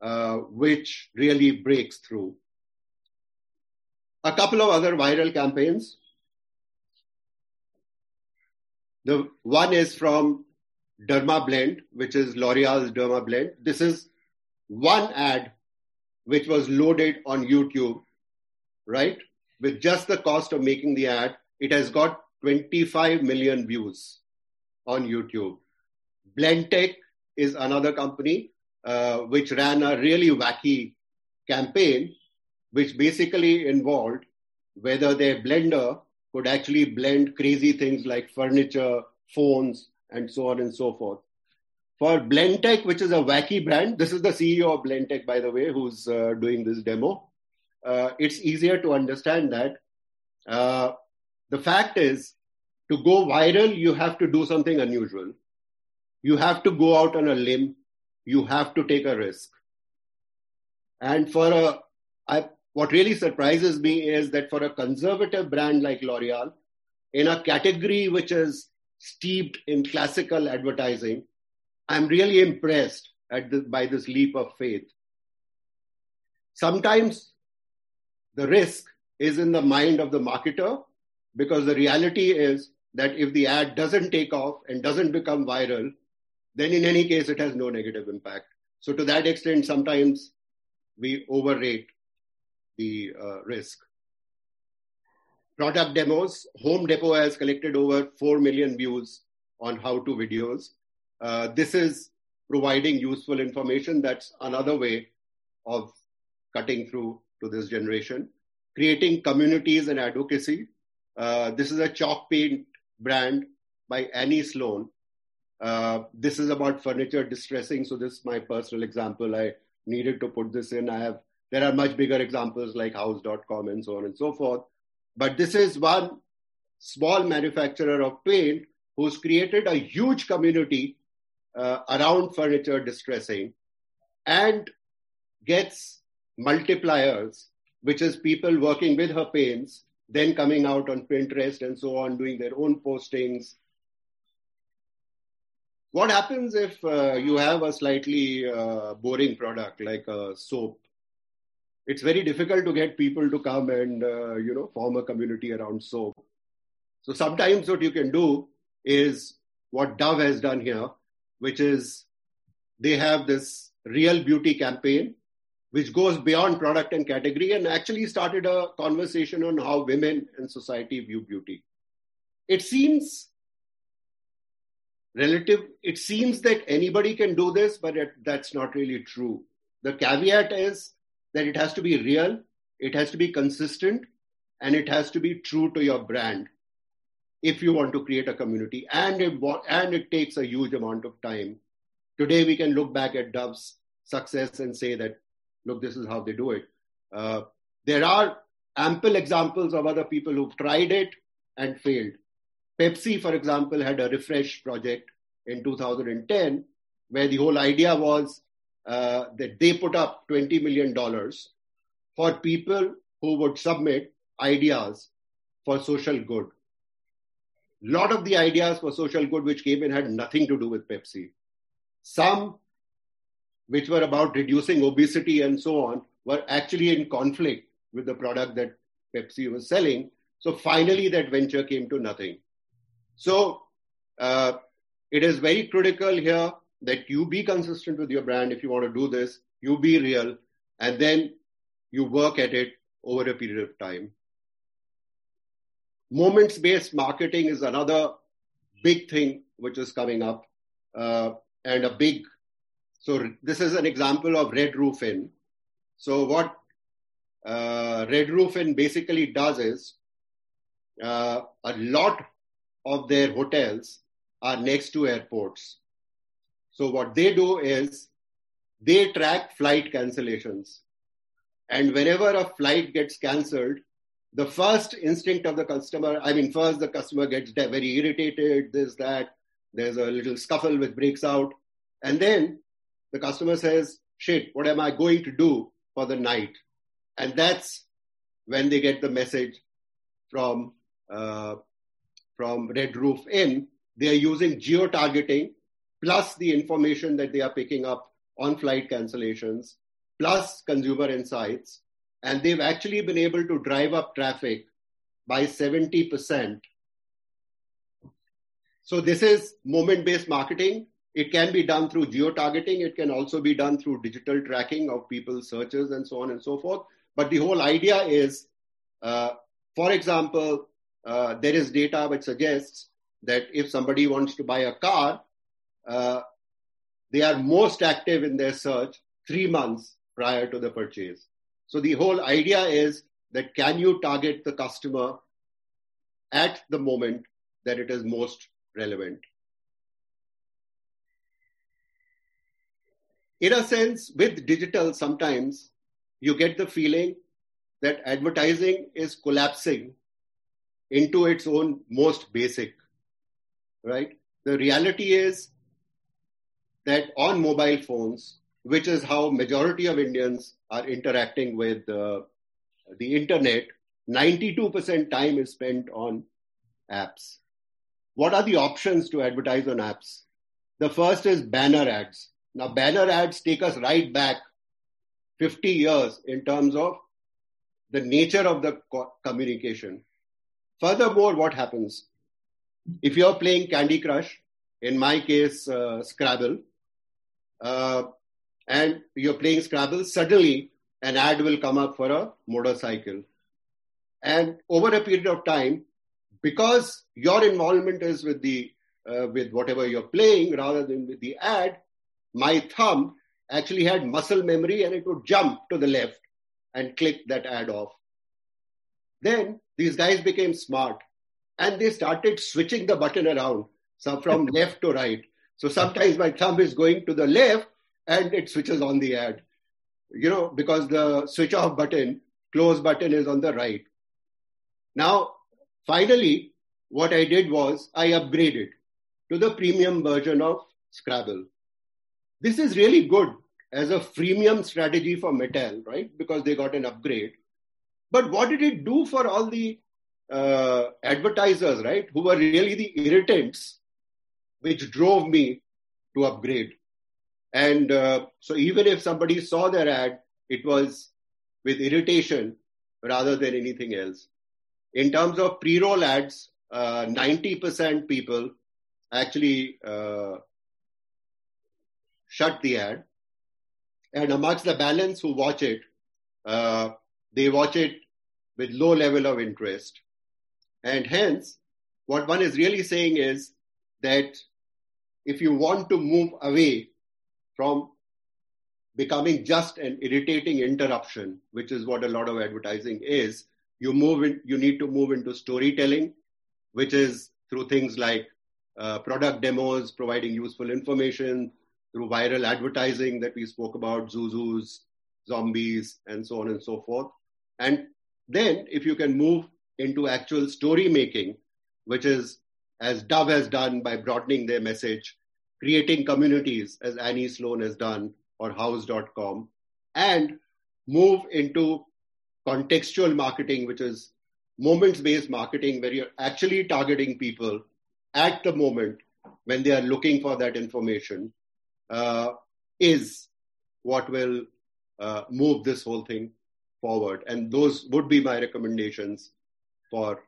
uh, which really breaks through. A couple of other viral campaigns. The one is from Dermablend, which is L'Oreal's Dermablend. This is one ad which was loaded on YouTube, right? With just the cost of making the ad, it has got 25 million views on YouTube. Blendtec is another company uh, which ran a really wacky campaign, which basically involved whether their blender could actually blend crazy things like furniture, phones, and so on and so forth. For Blendtec, which is a wacky brand, this is the CEO of Blendtec, by the way, who's uh, doing this demo. Uh, it's easier to understand that. Uh, the fact is, to go viral, you have to do something unusual. You have to go out on a limb. You have to take a risk. And for a, I, what really surprises me is that for a conservative brand like L'Oreal, in a category which is steeped in classical advertising, I'm really impressed the, by this leap of faith. Sometimes the risk is in the mind of the marketer because the reality is that if the ad doesn't take off and doesn't become viral, then in any case it has no negative impact. So to that extent, sometimes we overrate the uh, risk. Product demos. Home Depot has collected over 4 million views on how to videos. Uh, this is providing useful information. That's another way of cutting through to this generation. Creating communities and advocacy. Uh, this is a chalk paint brand by Annie Sloan. Uh, this is about furniture distressing. So this is my personal example. I needed to put this in. I have there are much bigger examples like Houzz.com and so on and so forth. But this is one small manufacturer of paint who's created a huge community uh, around furniture distressing and gets multipliers, which is people working with her paints, then coming out on Pinterest and so on, doing their own postings. What happens if uh, you have a slightly uh, boring product like a soap? It's very difficult to get people to come and uh, you know form a community around soap. So sometimes what you can do is what Dove has done here, which is they have this real beauty campaign which goes beyond product and category and actually started a conversation on how women and society view beauty. It seems relative, it seems that anybody can do this, but it, that's not really true. The caveat is that it has to be real, it has to be consistent, and it has to be true to your brand if you want to create a community. And it, and it takes a huge amount of time. Today, we can look back at Dove's success and say that look, this is how they do it. Uh, there are ample examples of other people who've tried it and failed. Pepsi, for example, had a refresh project in 2010 where the whole idea was uh, that they put up $20 million for people who would submit ideas for social good. A lot of the ideas for social good which came in had nothing to do with Pepsi. Some, which were about reducing obesity and so on, were actually in conflict with the product that Pepsi was selling. So finally, that venture came to nothing. So uh, it is very critical here that you be consistent with your brand if you want to do this, you be real, and then you work at it over a period of time. Moments based marketing is another big thing which is coming up, uh, and a big. So, this is an example of Red Roof Inn. So, what uh, Red Roof Inn basically does is uh, a lot of their hotels are next to airports. So what they do is they track flight cancellations. And whenever a flight gets cancelled, the first instinct of the customer, I mean, first the customer gets very irritated, this, that, there's a little scuffle which breaks out. And then the customer says, shit, what am I going to do for the night? And that's when they get the message from, uh, from Red Roof Inn. They are using geo targeting plus the information that they are picking up on flight cancellations, plus consumer insights. And they've actually been able to drive up traffic by 70%. So this is moment based marketing. It can be done through geo targeting. It can also be done through digital tracking of people's searches and so on and so forth. But the whole idea is, uh, for example, uh, there is data which suggests that if somebody wants to buy a car, uh, they are most active in their search three months prior to the purchase. So the whole idea is that can you target the customer at the moment that it is most relevant? In a sense, with digital, sometimes you get the feeling that advertising is collapsing into its own most basic, right? The reality is that on mobile phones, which is how majority of Indians are interacting with uh, the internet, 92% time is spent on apps. What are the options to advertise on apps? The first is banner ads. Now, banner ads take us right back 50 years in terms of the nature of the co- communication. Furthermore, what happens? If you're playing Candy Crush, in my case, uh, Scrabble, uh, and you're playing Scrabble, suddenly an ad will come up for a motorcycle. And over a period of time, because your involvement is with the uh, with whatever you're playing rather than with the ad, my thumb actually had muscle memory and it would jump to the left and click that ad off. Then these guys became smart and they started switching the button around, so from left to right. So sometimes my thumb is going to the left and it switches on the ad. You know, because the switch off button, close button is on the right. Now, finally, what I did was I upgraded to the premium version of Scrabble. This is really good as a freemium strategy for Mattel, right? Because they got an upgrade. But what did it do for all the uh, advertisers, right? Who were really the irritants which drove me to upgrade. And uh, so even if somebody saw their ad, it was with irritation rather than anything else. In terms of pre roll ads, uh, 90% people actually uh, shut the ad. And amongst the balance who watch it, uh, they watch it with low level of interest. And hence, what one is really saying is that if you want to move away from becoming just an irritating interruption, which is what a lot of advertising is, you move in, you need to move into storytelling, which is through things like uh, product demos, providing useful information, through viral advertising that we spoke about, Zuzus, zombies, and so on and so forth. And then if you can move into actual story making, which is as Dove has done by broadening their message, creating communities as Annie Sloan has done or Houzz.com, and move into contextual marketing, which is moments based marketing, where you're actually targeting people at the moment when they are looking for that information, is what will uh, move this whole thing forward. And those would be my recommendations for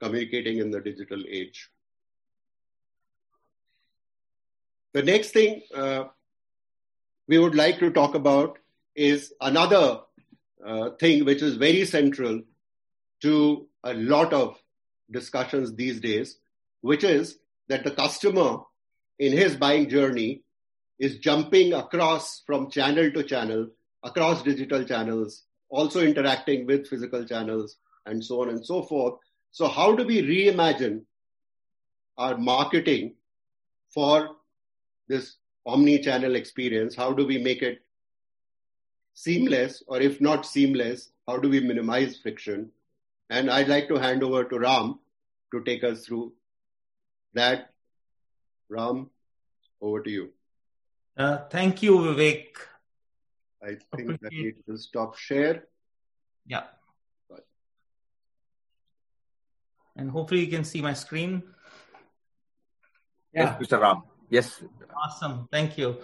communicating in the digital age. The next thing uh, we would like to talk about is another uh, thing which is very central to a lot of discussions these days, which is that the customer in his buying journey is jumping across from channel to channel, across digital channels, also interacting with physical channels, and so on and so forth. So, how do we reimagine our marketing for this omni channel experience? How do we make it seamless, or if not seamless, how do we minimize friction? And I'd like to hand over to Ram to take us through that. Ram, over to you. Uh, thank you, Vivek. I think I need to stop share. Yeah. And hopefully you can see my screen. Yeah. Yes, Mr. Ram. Yes. Awesome. Thank you.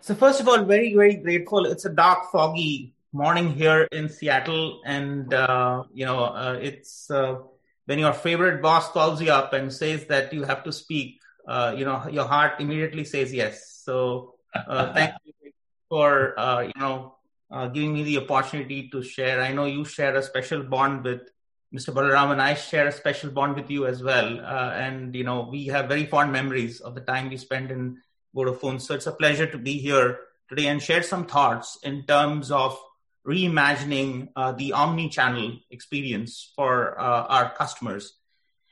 So first of all, very, very grateful. It's a dark, foggy morning here in Seattle. And, uh, you know, uh, it's uh, when your favorite boss calls you up and says that you have to speak, uh, you know, your heart immediately says yes. So uh, thank you for, uh, you know, giving me the opportunity to share. I know you share a special bond with Mr. Balaram, and I share a special bond with you as well. Uh, and, you know, we have very fond memories of the time we spent in Vodafone. So it's a pleasure to be here today and share some thoughts in terms of reimagining uh, the omni-channel experience for uh, our customers.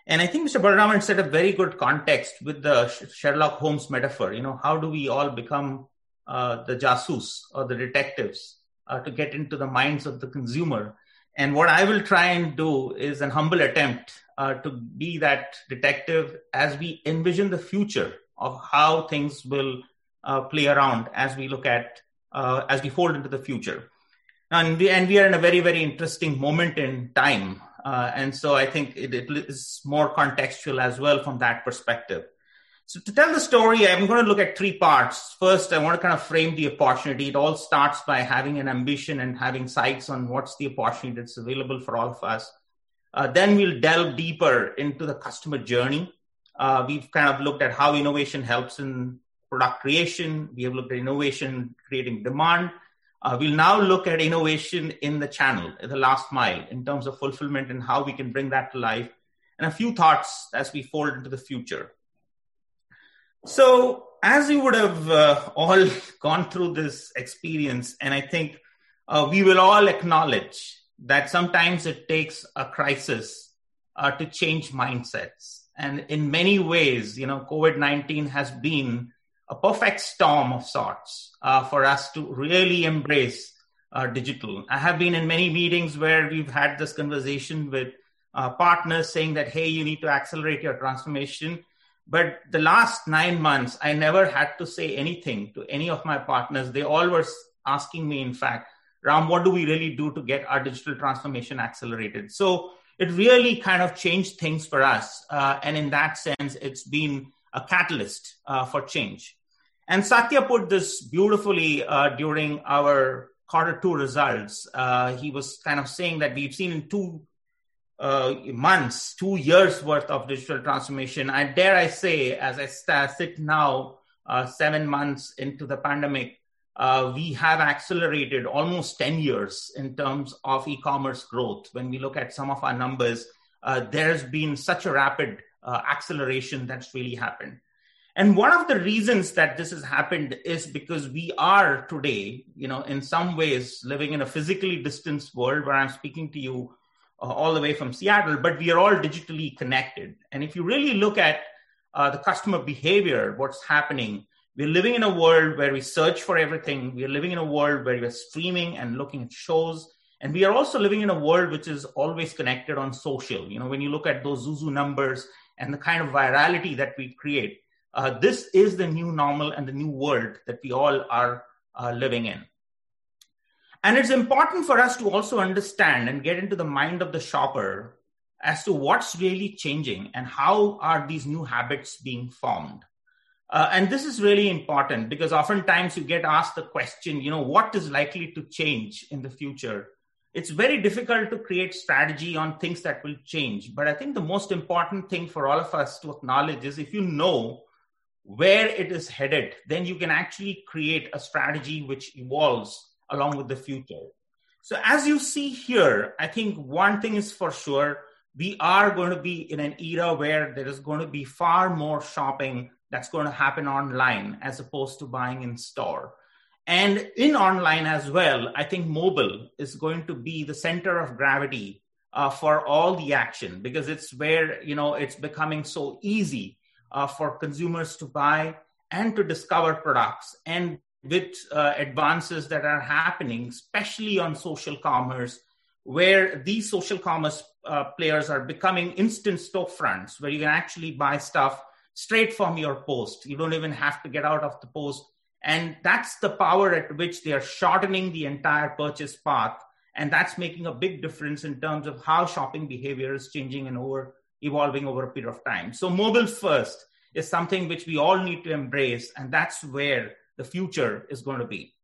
And I think Mr. Balaraman set a very good context with the Sherlock Holmes metaphor. You know, how do we all become uh, the jasus or the detectives uh, to get into the minds of the consumer? And what I will try and do is an humble attempt uh, to be that detective as we envision the future of how things will uh, play around as we look at, uh, as we fold into the future. And we, and we are in a very, very interesting moment in time. Uh, and so I think it, it is more contextual as well from that perspective. So to tell the story, I'm going to look at three parts. First, I want to kind of frame the opportunity. It all starts by having an ambition and having sights on what's the opportunity that's available for all of us. Uh, then we'll delve deeper into the customer journey. Uh, we've kind of looked at how innovation helps in product creation. We have looked at innovation creating demand. Uh, we'll now look at innovation in the channel, in the last mile, in terms of fulfillment and how we can bring that to life. And a few thoughts as we fold into the future. So, as you would have uh, all gone through this experience, and I think uh, we will all acknowledge that sometimes it takes a crisis uh, to change mindsets. And in many ways, you know, COVID 19 has been a perfect storm of sorts uh, for us to really embrace uh, digital. I have been in many meetings where we've had this conversation with uh, partners saying that, hey, you need to accelerate your transformation but the last nine months, I never had to say anything to any of my partners. They all were asking me, in fact, Ram, what do we really do to get our digital transformation accelerated? So it really kind of changed things for us. Uh, and in that sense, it's been a catalyst uh, for change. And Satya put this beautifully uh, during our quarter two results. Uh, he was kind of saying that we've seen in two uh, months, two years worth of digital transformation. I dare I say, as I sit now, uh, seven months into the pandemic, uh, we have accelerated almost 10 years in terms of e-commerce growth. When we look at some of our numbers, there's been such a rapid uh, acceleration that's really happened. And one of the reasons that this has happened is because we are today, you know, in some ways living in a physically distanced world where I'm speaking to you uh, all the way from Seattle, but we are all digitally connected. And if you really look at uh, the customer behavior, what's happening, we're living in a world where we search for everything. We're living in a world where we're streaming and looking at shows. And we are also living in a world which is always connected on social. You know, when you look at those Zuzu numbers and the kind of virality that we create, uh, this is the new normal and the new world that we all are uh, living in. And it's important for us to also understand and get into the mind of the shopper as to what's really changing and how are these new habits being formed. Uh, and this is really important because oftentimes you get asked the question, you know, what is likely to change in the future? It's very difficult to create strategy on things that will change. But I think the most important thing for all of us to acknowledge is if you know where it is headed, then you can actually create a strategy which evolves along with the future. So, as you see here, I think one thing is for sure we are going to be in an era where there is going to be far more shopping that's going to happen online as opposed to buying in store. And in online as well, I think mobile is going to be the center of gravity uh, for all the action because it's where you know it's becoming so easy uh, for consumers to buy and to discover products. And with uh, advances that are happening, especially on social commerce, where these social commerce uh, players are becoming instant storefronts, where you can actually buy stuff straight from your post. You don't even have to get out of the post and that's the power at which they are shortening the entire purchase path. And that's making a big difference in terms of how shopping behavior is changing and over evolving over a period of time. So mobile first is something which we all need to embrace. And that's where the future is going to be.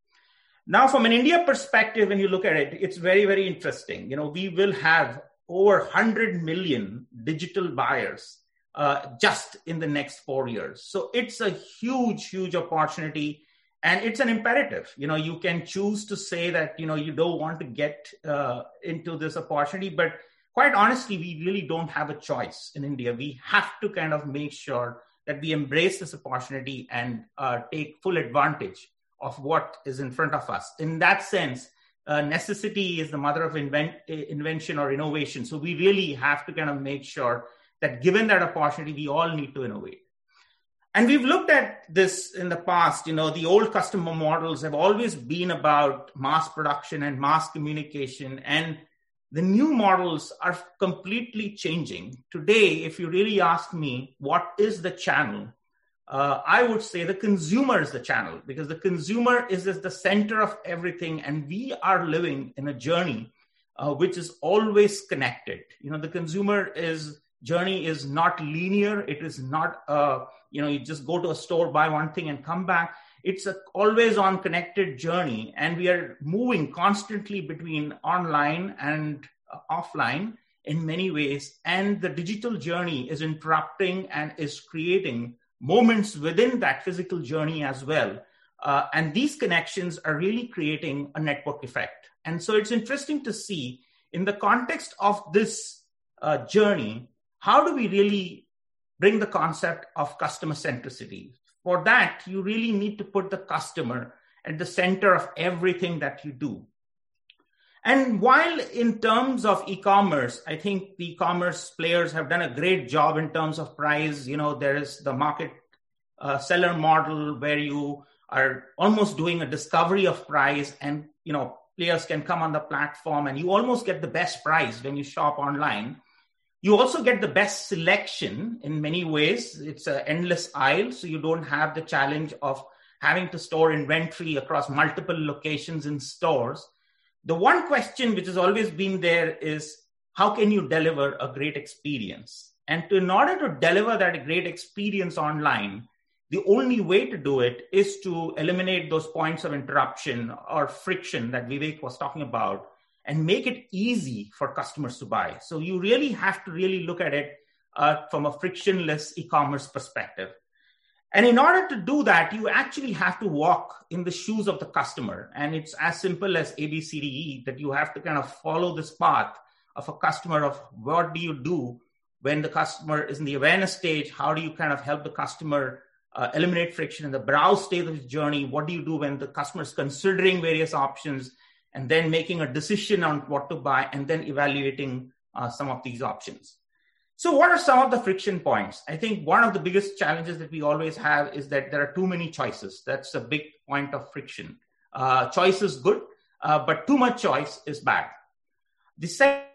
Now, from an India perspective, when you look at it, it's very, very interesting. You know, we will have over 100 million digital buyers uh, just in the next four years. So it's a huge, huge opportunity and it's an imperative. You know you can choose to say that you know you don't want to get uh, into this opportunity. But quite honestly we really don't have a choice in india. We have to kind of make sure that we embrace this opportunity and uh, take full advantage of what is in front of us. In that sense uh, necessity is the mother of invent- invention or innovation. So we really have to kind of make sure that given that opportunity we all need to innovate and we've looked at this in the past. You know, the old customer models have always been about mass production and mass communication. And the new models are completely changing. Today, if you really ask me, what is the channel? Uh, I would say the consumer is the channel because the consumer is, the center of everything. And we are living in a journey uh, which is always connected. You know, the consumer is journey is not linear. It is not, uh, you know, you just go to a store, buy one thing and come back. It's a always on connected journey. And we are moving constantly between online and uh, offline in many ways. And the digital journey is interrupting and is creating moments within that physical journey as well. Uh, and these connections are really creating a network effect. And so it's interesting to see in the context of this uh, journey, how do we really bring the concept of customer centricity? For that, you really need to put the customer at the center of everything that you do. And while in terms of e-commerce, I think the e-commerce players have done a great job in terms of price. You know, there is the market uh, seller model where you are almost doing a discovery of price and, you know, players can come on the platform and you almost get the best price when you shop online. You also get the best selection in many ways. It's an endless aisle, so you don't have the challenge of having to store inventory across multiple locations in stores. The one question which has always been there is how can you deliver a great experience? And to, in order to deliver that great experience online, the only way to do it is to eliminate those points of interruption or friction that Vivek was talking about and make it easy for customers to buy. So you really have to really look at it uh, from a frictionless e-commerce perspective. And in order to do that, you actually have to walk in the shoes of the customer. And it's as simple as ABCDE that you have to kind of follow this path of a customer of what do you do when the customer is in the awareness stage? How do you kind of help the customer uh, eliminate friction in the browse stage of the journey? What do you do when the customer is considering various options? And then making a decision on what to buy and then evaluating uh, some of these options. So, what are some of the friction points? I think one of the biggest challenges that we always have is that there are too many choices. That's a big point of friction. Uh, choice is good, uh, but too much choice is bad. The second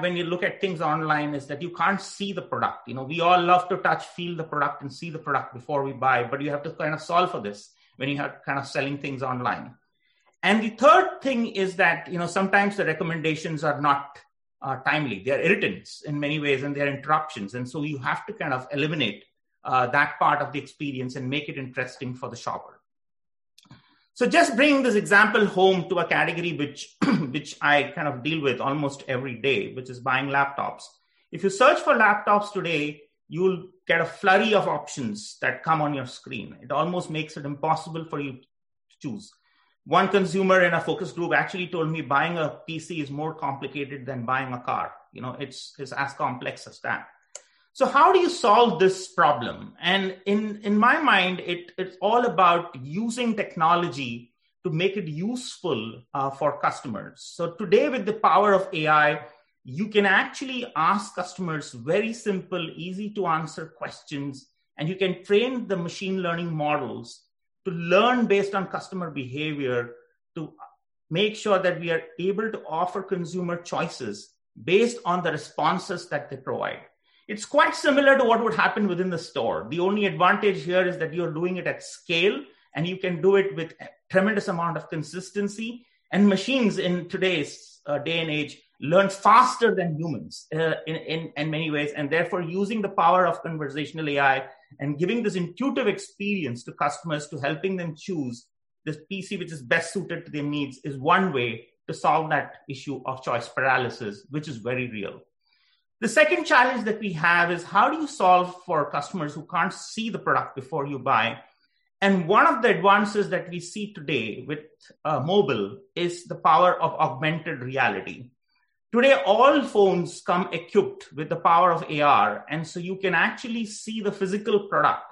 when you look at things online is that you can't see the product. You know, we all love to touch, feel the product, and see the product before we buy, but you have to kind of solve for this when you have kind of selling things online. And the third thing is that you know sometimes the recommendations are not uh, timely; they are irritants in many ways, and they are interruptions. And so you have to kind of eliminate uh, that part of the experience and make it interesting for the shopper. So just bringing this example home to a category which which I kind of deal with almost every day, which is buying laptops. If you search for laptops today, you'll get a flurry of options that come on your screen. It almost makes it impossible for you to choose. One consumer in a focus group actually told me buying a PC is more complicated than buying a car. You know, it's it's as complex as that. So how do you solve this problem? And in, in my mind, it, it's all about using technology to make it useful uh, for customers. So today with the power of AI, you can actually ask customers very simple, easy to answer questions, and you can train the machine learning models to learn based on customer behavior to make sure that we are able to offer consumer choices based on the responses that they provide. It's quite similar to what would happen within the store. The only advantage here is that you're doing it at scale and you can do it with a tremendous amount of consistency. And machines in today's uh, day and age learn faster than humans uh, in, in, in many ways. And therefore, using the power of conversational AI and giving this intuitive experience to customers to helping them choose this PC which is best suited to their needs is one way to solve that issue of choice paralysis, which is very real. The second challenge that we have is how do you solve for customers who can't see the product before you buy? And one of the advances that we see today with uh, mobile is the power of augmented reality. Today, all phones come equipped with the power of AR. And so you can actually see the physical product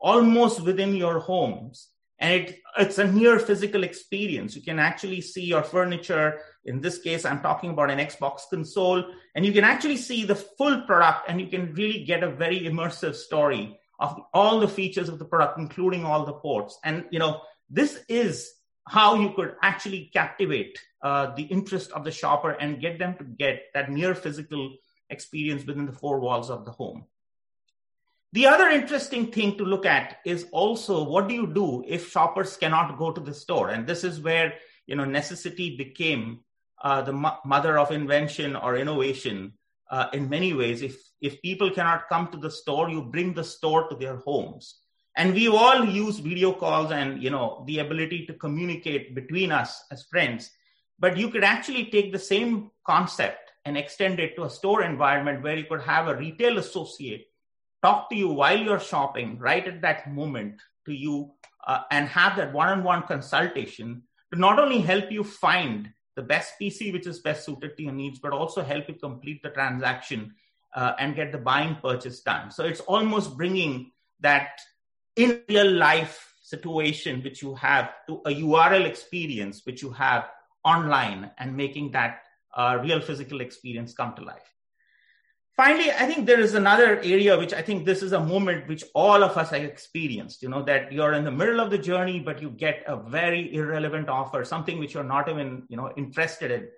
almost within your homes and it, it's a near physical experience. You can actually see your furniture. In this case, I'm talking about an Xbox console, and you can actually see the full product, and you can really get a very immersive story of all the features of the product, including all the ports. And you know, this is how you could actually captivate uh, the interest of the shopper and get them to get that near physical experience within the four walls of the home. The other interesting thing to look at is also what do you do if shoppers cannot go to the store? And this is where you know necessity became uh, the mo- mother of invention or innovation. Uh, in many ways, if if people cannot come to the store, you bring the store to their homes. And we all use video calls and you know the ability to communicate between us as friends. But you could actually take the same concept and extend it to a store environment where you could have a retail associate talk to you while you're shopping right at that moment to you uh, and have that one-on-one consultation to not only help you find the best pc which is best suited to your needs but also help you complete the transaction uh, and get the buying purchase done. So it's almost bringing that in real life situation which you have to a url experience which you have online and making that uh, real physical experience come to life. Finally i think there is another area which i think this is a moment which all of us have experienced you know that you're in the middle of the journey but you get a very irrelevant offer something which you're not even you know interested in.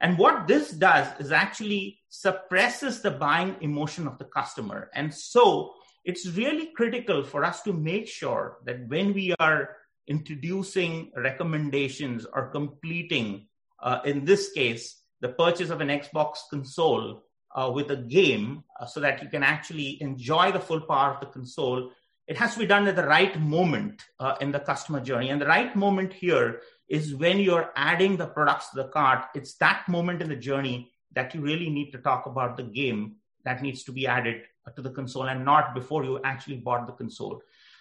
And what this does is actually suppresses the buying emotion of the customer. And so it's really critical for us to make sure that when we are introducing recommendations or completing uh, in this case the purchase of an xbox console uh, with a game uh, so that you can actually enjoy the full power of the console. It has to be done at the right moment uh, in the customer journey. And the right moment here is when you're adding the products to the cart. It's that moment in the journey that you really need to talk about the game that needs to be added to the console and not before you actually bought the console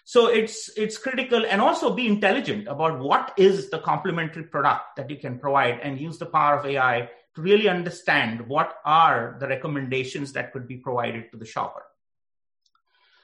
so it's it's critical and also be intelligent about what is the complementary product that you can provide and use the power of ai to really understand what are the recommendations that could be provided to the shopper.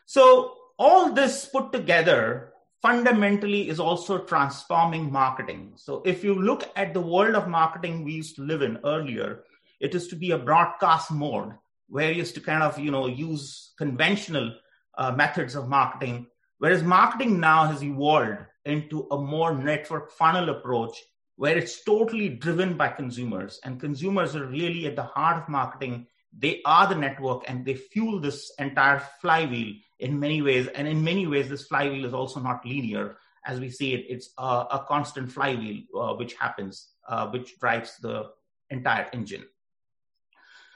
So, all this put together fundamentally is also transforming marketing. So, if you look at the world of marketing we used to live in earlier, it is to be a broadcast mode where you used to kind of you know use conventional uh, methods of marketing, whereas marketing now has evolved into a more network funnel approach where it's totally driven by consumers and consumers are really at the heart of marketing. They are the network and they fuel this entire flywheel in many ways. And in many ways this flywheel is also not linear. As we see it it's a, a constant flywheel uh, which happens uh, which drives the entire engine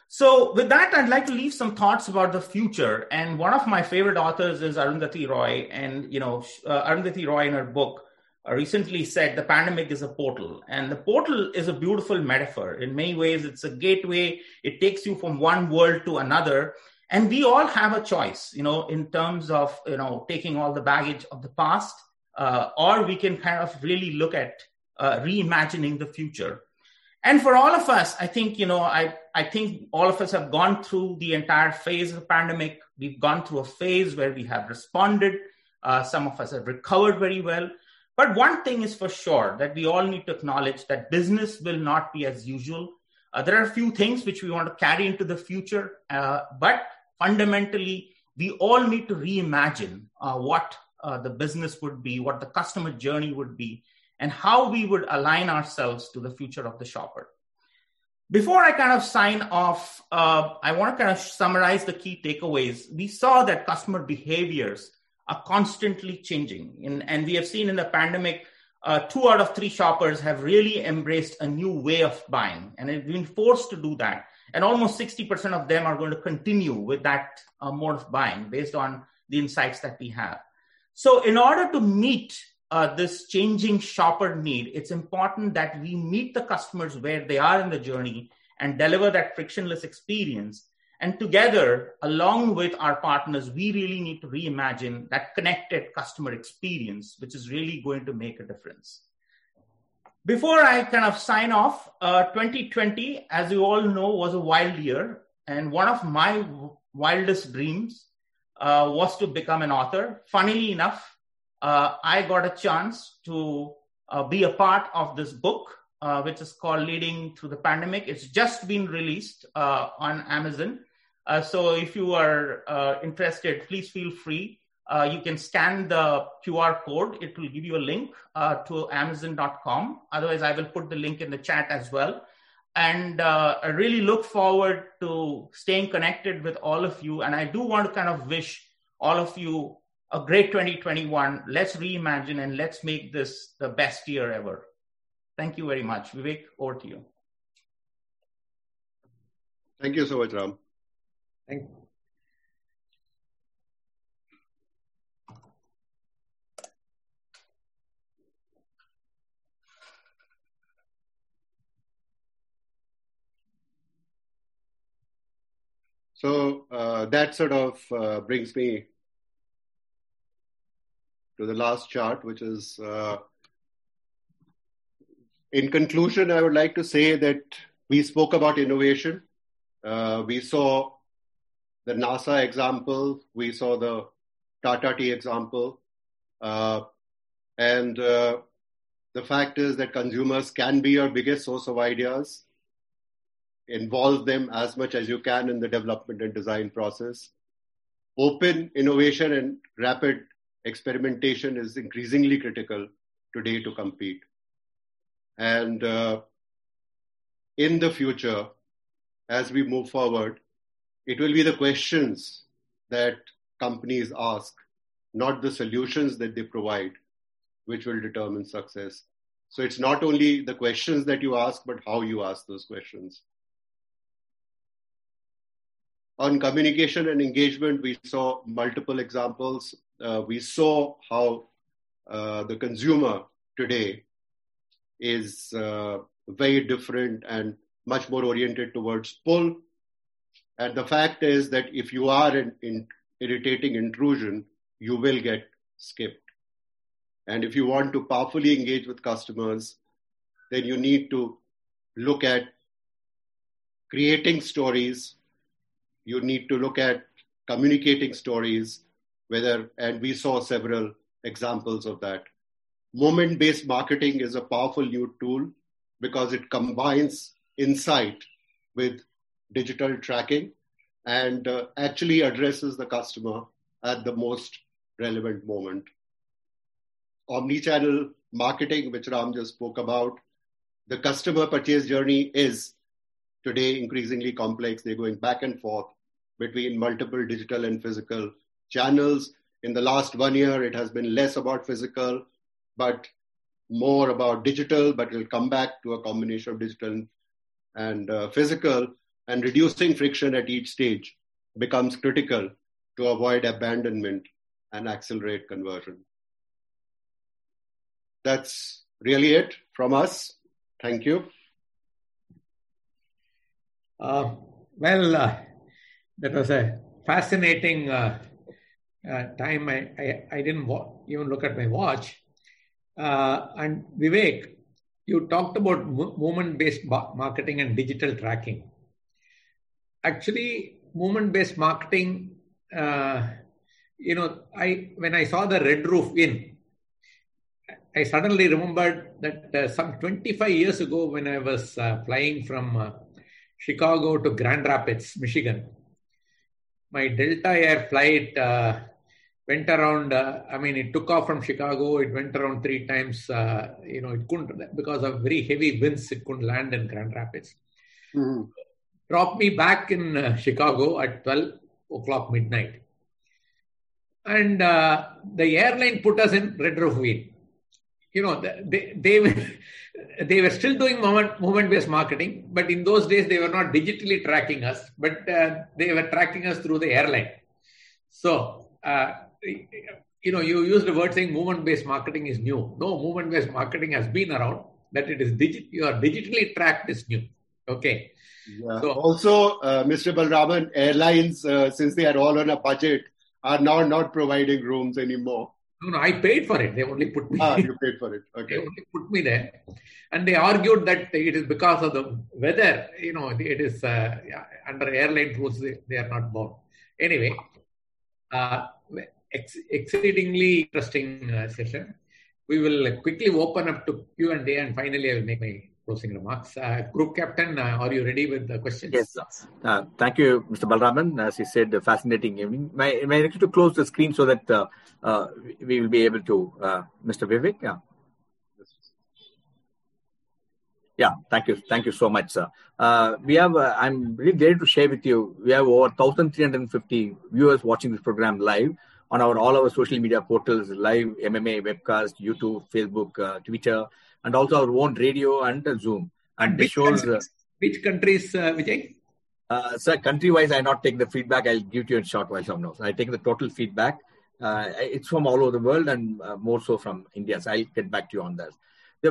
so with that i'd like to leave some thoughts about the future. And one of my favorite authors is arundhati roy. And you know uh, arundhati roy in her book uh, recently said the pandemic is a portal. And the portal is a beautiful metaphor. In many ways it's a gateway. It takes you from one world to another. And we all have a choice you know in terms of you know taking all the baggage of the past uh, or we can kind of really look at uh, reimagining the future and for all of us i think you know i i think all of us have gone through the entire phase of the pandemic. We've gone through a phase where we have responded. Uh, some of us have recovered very well. But one thing is for sure that we all need to acknowledge that business will not be as usual. Uh, there are a few things which we want to carry into the future, uh, but fundamentally, we all need to reimagine uh, what uh, the business would be, what the customer journey would be, and how we would align ourselves to the future of the shopper. Before I kind of sign off, uh, I want to kind of summarize the key takeaways. We saw that customer behaviors are constantly changing. In, and we have seen in the pandemic, uh, two out of three shoppers have really embraced a new way of buying and have been forced to do that. And almost 60% of them are going to continue with that uh, mode of buying based on the insights that we have. So, in order to meet uh, this changing shopper need, it's important that we meet the customers where they are in the journey and deliver that frictionless experience and together, along with our partners, we really need to reimagine that connected customer experience, which is really going to make a difference. Before I kind of sign off, uh, 2020, as you all know, was a wild year. And one of my wildest dreams uh, was to become an author. Funnily enough, uh, I got a chance to uh, be a part of this book, uh, which is called Leading Through the Pandemic. It's just been released uh, on Amazon. Uh, so if you are uh, interested, please feel free. You can scan the QR code. It will give you a link to Amazon.com. Otherwise, I will put the link in the chat as well. And I really look forward to staying connected with all of you. And I do want to kind of wish all of you a great 2021. Let's reimagine and let's make this the best year ever. Thank you very much. Vivek, over to you. Thank you so much, Ram. Thank you. So uh, that sort of uh, brings me to the last chart, which is uh, in conclusion, I would like to say that we spoke about innovation. Uh, we saw the NASA example, we saw the Tata Tea example. Uh, and uh, the fact is that consumers can be your biggest source of ideas. Involve them as much as you can in the development and design process. Open innovation and rapid experimentation is increasingly critical today to compete. And uh, in the future, as we move forward, it will be the questions that companies ask, not the solutions that they provide, which will determine success. So it's not only the questions that you ask, but how you ask those questions. On communication and engagement, we saw multiple examples. Uh, we saw how uh, the consumer today is uh, very different and much more oriented towards pull and the fact is that if you are an in irritating intrusion, you will get skipped. And if you want to powerfully engage with customers, then you need to look at creating stories. You need to look at communicating stories, whether, and we saw several examples of that. Moment based marketing is a powerful new tool because it combines insight with digital tracking and uh, actually addresses the customer at the most relevant moment. Omnichannel marketing, which Ram just spoke about, the customer purchase journey is today increasingly complex. They're going back and forth between multiple digital and physical channels. In the last one year, it has been less about physical, but more about digital, but it'll come back to a combination of digital and uh, physical. And reducing friction at each stage becomes critical to avoid abandonment and accelerate conversion. That's really it from us. Thank you. Uh, well, uh, that was a fascinating uh, time. I, I, I didn't even look at my watch. Uh, and Vivek, you talked about movement based marketing and digital tracking. Actually, movement based marketing, uh, you know, I when I saw the Red Roof Inn, I suddenly remembered that some 25 years ago when I was flying from Chicago to Grand Rapids, Michigan. My Delta Air flight uh, went around. Uh, I mean, it took off from Chicago. It went around three times. Uh, you know, it couldn't because of very heavy winds. It couldn't land in Grand Rapids. Mm-hmm. Dropped me back in uh, Chicago at twelve o'clock midnight, and uh, the airline put us in Red Roof Inn you know, they, they, were, they were still doing moment, movement-based marketing, but in those days they were not digitally tracking us, but uh, they were tracking us through the airline. So, uh, you know, you used the word saying movement-based marketing is new. No, movement-based marketing has been around. That it is digit, you are digitally tracked is new. Okay. Yeah. So, also, uh, Mr. Balaraman, airlines, uh, since they are all on a budget, are now not providing rooms anymore. No, no, I paid for it. They only put me. Ah, you paid for it. Okay. They only put me there, and they argued that it is because of the weather. You know, it is uh, under airline rules. They, they, are not bound. Anyway, uh, ex- exceedingly interesting uh, session. We will quickly open up to Q and A, and finally, I will make my closing remarks. Uh, group captain, uh, are you ready with the questions? Yes, uh, thank you, Mr. Balaraman. As you said, fascinating evening. May, may I request to close the screen so that uh, uh, we will be able to, uh, Mr. Vivek? Yeah. Yeah, thank you. Thank you so much, sir. we have, I'm really glad to share with you, we have over 1,350 viewers watching this program live on our all our social media portals, live MMA, webcast, YouTube, Facebook, Twitter, and also our own radio and Zoom. And which shows countries, which countries, uh, Vijay? Uh, sir, country wise, I not take the feedback. I'll give you a short while from now. So I take the total feedback. Uh, it's from all over the world and uh, more so from India. So I'll get back to you on that.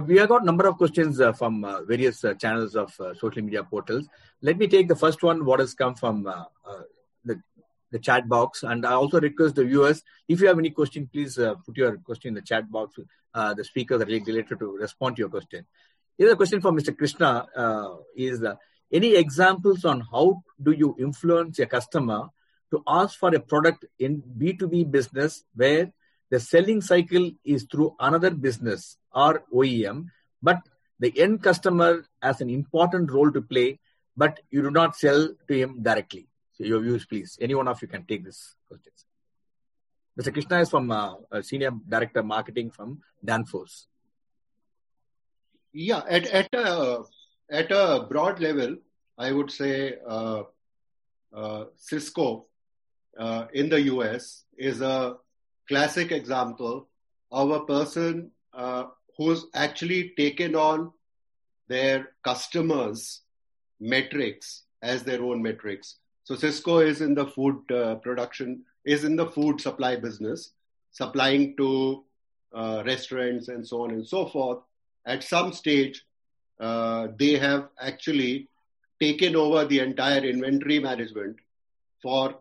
We have got a number of questions uh, from uh, various uh, channels of uh, social media portals. Let me take the first one, what has come from the, the chat box. And I also request the viewers, if you have any question, please uh, put your question in the chat box. Uh, the speakers are related to respond to your question. Here's a question from Mr. Krishna uh, is any examples on how do you influence a customer to ask for a product in B2B business where the selling cycle is through another business or OEM, but the end customer has an important role to play, but you do not sell to him directly. So your views, please. Any one of you can take this question. Mr. Krishna is from uh, Senior Director Marketing from Danfoss. Yeah, at, at, a, at a broad level, I would say uh, uh, Sysco uh, in the US is a classic example of a person uh, who's actually taken on their customers' metrics as their own metrics. So Sysco is in the food uh, production, is in the food supply business, supplying to uh, restaurants and so on and so forth. At some stage, uh, they have actually taken over the entire inventory management for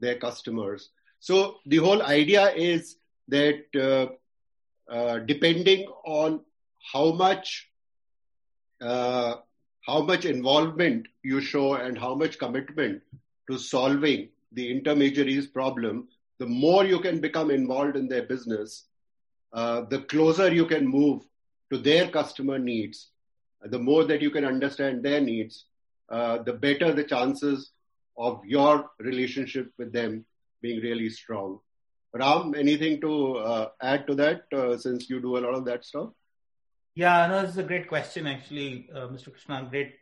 their customers. So the whole idea is that uh, uh, depending on how much uh, how much involvement you show and how much commitment to solving the intermediaries problem, the more you can become involved in their business, uh, the closer you can move to their customer needs, the more that you can understand their needs, uh, the better the chances of your relationship with them being really strong. Ram, anything to uh, add to that uh, since you do a lot of that stuff? Yeah, no, this is a great question, actually, uh, Mr. Krishna. Great.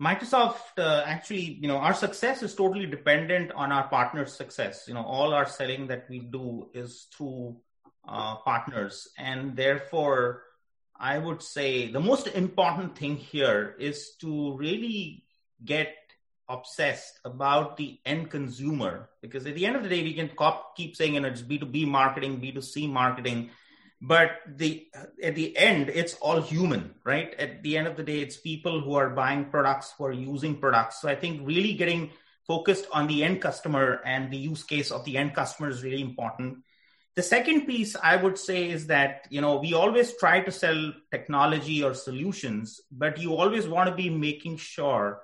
Microsoft, uh, actually, you know, our success is totally dependent on our partners' success. You know, all our selling that we do is through uh, partners, and therefore, I would say the most important thing here is to really get obsessed about the end consumer. Because at the end of the day we can cop, keep saying you know it's b2b marketing b2c marketing but the at the end it's all human right? At the end of the day it's people who are buying products who are using products. So i think really getting focused on the end customer and the use case of the end customer is really important. The second piece i would say is that you know we always try to sell technology or solutions but you always want to be making sure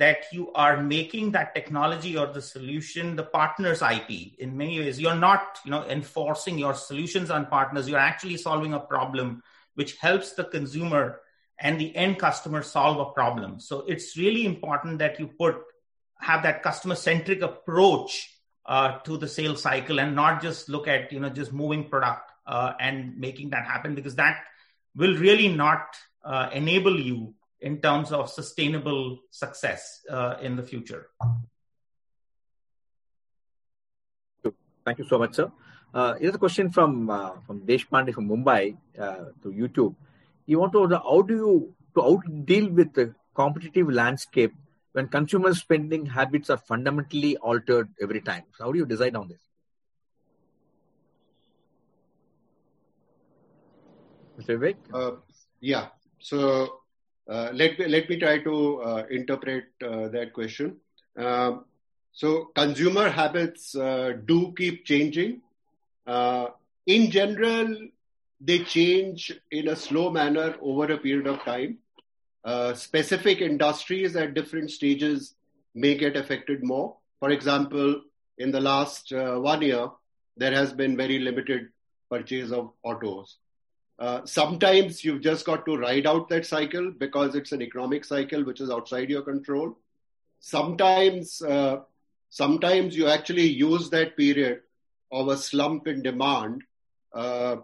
that you are making that technology or the solution the partner's IP. In many ways, you're not, you know, enforcing your solutions on partners. You're actually solving a problem which helps the consumer and the end customer solve a problem. So it's really important that you put have that customer centric approach uh, to the sales cycle and not just look at you know just moving product uh, and making that happen because that will really not uh, enable you in terms of sustainable success uh, in the future. Thank you so much, sir. Uh, here's a question from uh, from Deshpande from Mumbai uh, to YouTube. You want to know how do you to how to deal with the competitive landscape when consumer spending habits are fundamentally altered every time? So how do you decide on this? Mr. Vivek? Uh, yeah. So let me let me try to uh, interpret uh, that question. So consumer habits do keep changing. in general, they change in a slow manner over a period of time. Uh, specific industries at different stages may get affected more. For example, in the last uh, one year, there has been very limited purchase of autos. Uh, sometimes you've just got to ride out that cycle because it's an economic cycle which is outside your control. Sometimes, uh, sometimes you actually use that period of a slump in demand uh,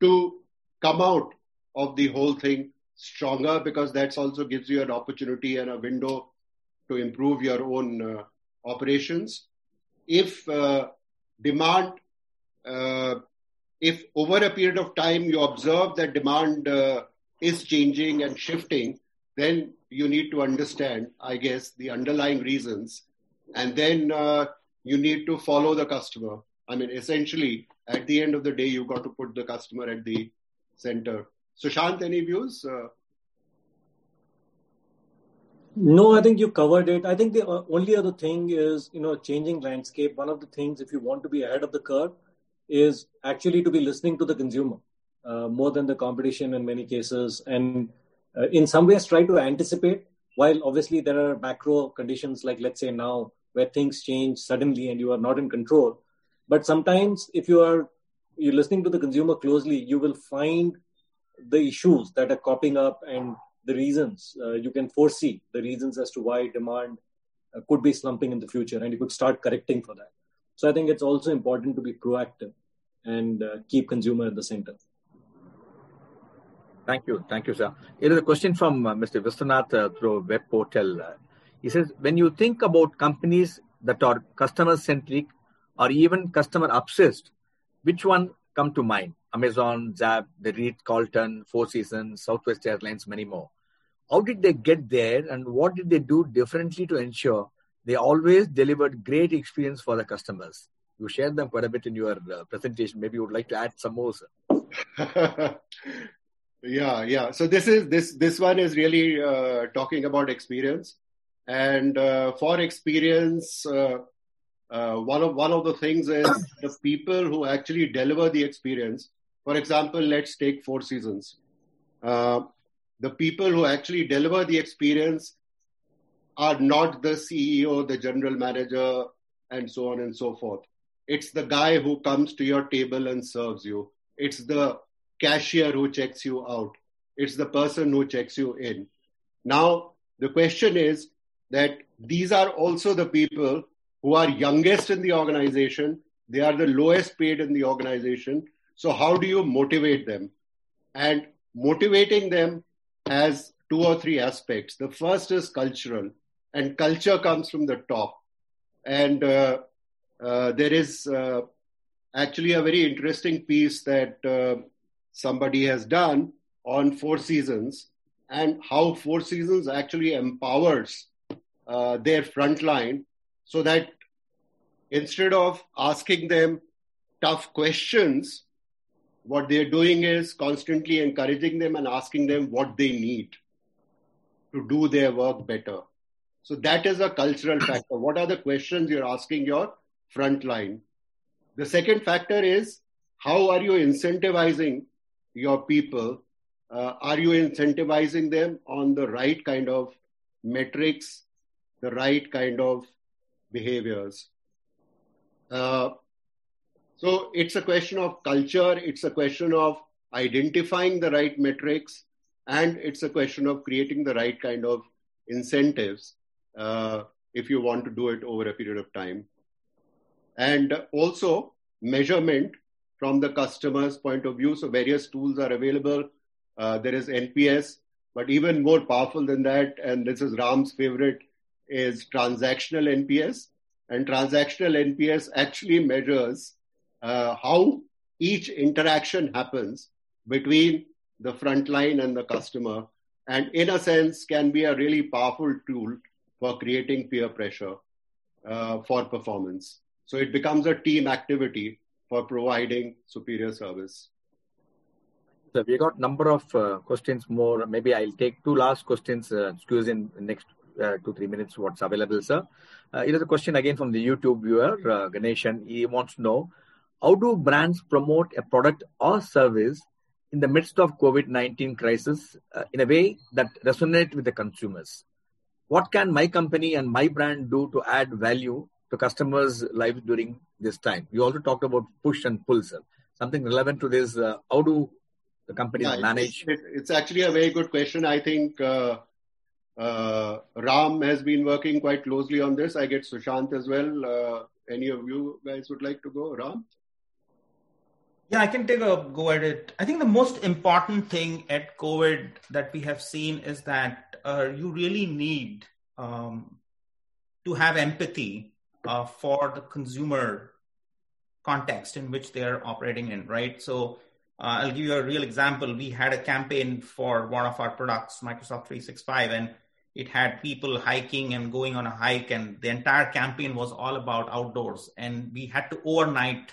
to come out of the whole thing stronger because that also gives you an opportunity and a window to improve your own uh, operations. If uh, demand if over a period of time you observe that demand uh, is changing and shifting, then you need to understand, I guess, the underlying reasons. And then uh, you need to follow the customer. I mean, essentially, at the end of the day, you've got to put the customer at the center. So, Shant, any views? Uh, no, I think you covered it. I think the uh, only other thing is, you know, changing landscape. One of the things, if you want to be ahead of the curve, is actually to be listening to the consumer uh, more than the competition in many cases, and uh, in some ways try to anticipate. While obviously there are macro conditions like let's say now where things change suddenly and you are not in control, but sometimes if you are you're listening to the consumer closely, you will find the issues that are cropping up and the reasons uh, you can foresee the reasons as to why demand uh, could be slumping in the future, and you could start correcting for that. So I think it's also important to be proactive and uh, keep consumer at the center. Thank you. Thank you, sir. Here is a question from uh, Mr. Vishwanath uh, through web portal. He says, when you think about companies that are customer centric or even customer obsessed, which one come to mind? Amazon, Zappos, the Ritz-Carlton, Four Seasons, Southwest Airlines, many more. How did they get there and what did they do differently to ensure they always delivered great experience for the customers. You shared them quite a bit in your uh, presentation. Maybe you would like to add some more. yeah, yeah. So this is this this one is really uh, talking about experience, and uh, for experience, uh, uh, one of one of the things is the people who actually deliver the experience. For example, let's take Four Seasons. Uh, the people who actually deliver the experience are not the CEO, the general manager, and so on and so forth. It's the guy who comes to your table and serves you. It's the cashier who checks you out. It's the person who checks you in. Now, the question is that these are also the people who are youngest in the organization. They are the lowest paid in the organization. So, how do you motivate them? And motivating them has two or three aspects. The first is cultural, and culture comes from the top. And uh, uh, there is uh, actually a very interesting piece that uh, somebody has done on Four Seasons and how Four Seasons actually empowers uh, their frontline so that instead of asking them tough questions, what they're doing is constantly encouraging them and asking them what they need to do their work better. So that is a cultural factor. What are the questions you're asking your frontline? The second factor is how are you incentivizing your people? Uh, are you incentivizing them on the right kind of metrics, the right kind of behaviors? Uh, so it's a question of culture, it's a question of identifying the right metrics, and it's a question of creating the right kind of incentives uh, if you want to do it over a period of time. And also measurement from the customer's point of view. So various tools are available. Uh, there is NPS, but even more powerful than that, and this is Ram's favorite, is transactional NPS. And transactional NPS actually measures uh, how each interaction happens between the front line and the customer, and in a sense, can be a really powerful tool for creating peer pressure uh, for performance. So it becomes a team activity for providing superior service. So we got number of uh, questions more. Maybe I'll take two last questions. Uh, squeeze in next uh, two three minutes. What's available, sir? Uh, it is a question again from the YouTube viewer uh, Ganeshan. He wants to know how do brands promote a product or service in the midst of COVID-19 crisis uh, in a way that resonates with the consumers? What can my company and my brand do to add value to customers' lives during this time? You also talked about push and pull, sir. Something relevant to this. Uh, how do the companies Yeah, manage? It, it's actually a very good question. I think uh, uh, Ram has been working quite closely on this. I get Sushant as well. Uh, any of you guys would like to go? Ram? Yeah, I can take a go at it. I think the most important thing at COVID that we have seen is that uh, you really need um, to have empathy uh, for the consumer context in which they are operating in, right? So uh, I'll give you a real example. We had a campaign for one of our products, Microsoft 365, and it had people hiking and going on a hike, and the entire campaign was all about outdoors. And we had to overnight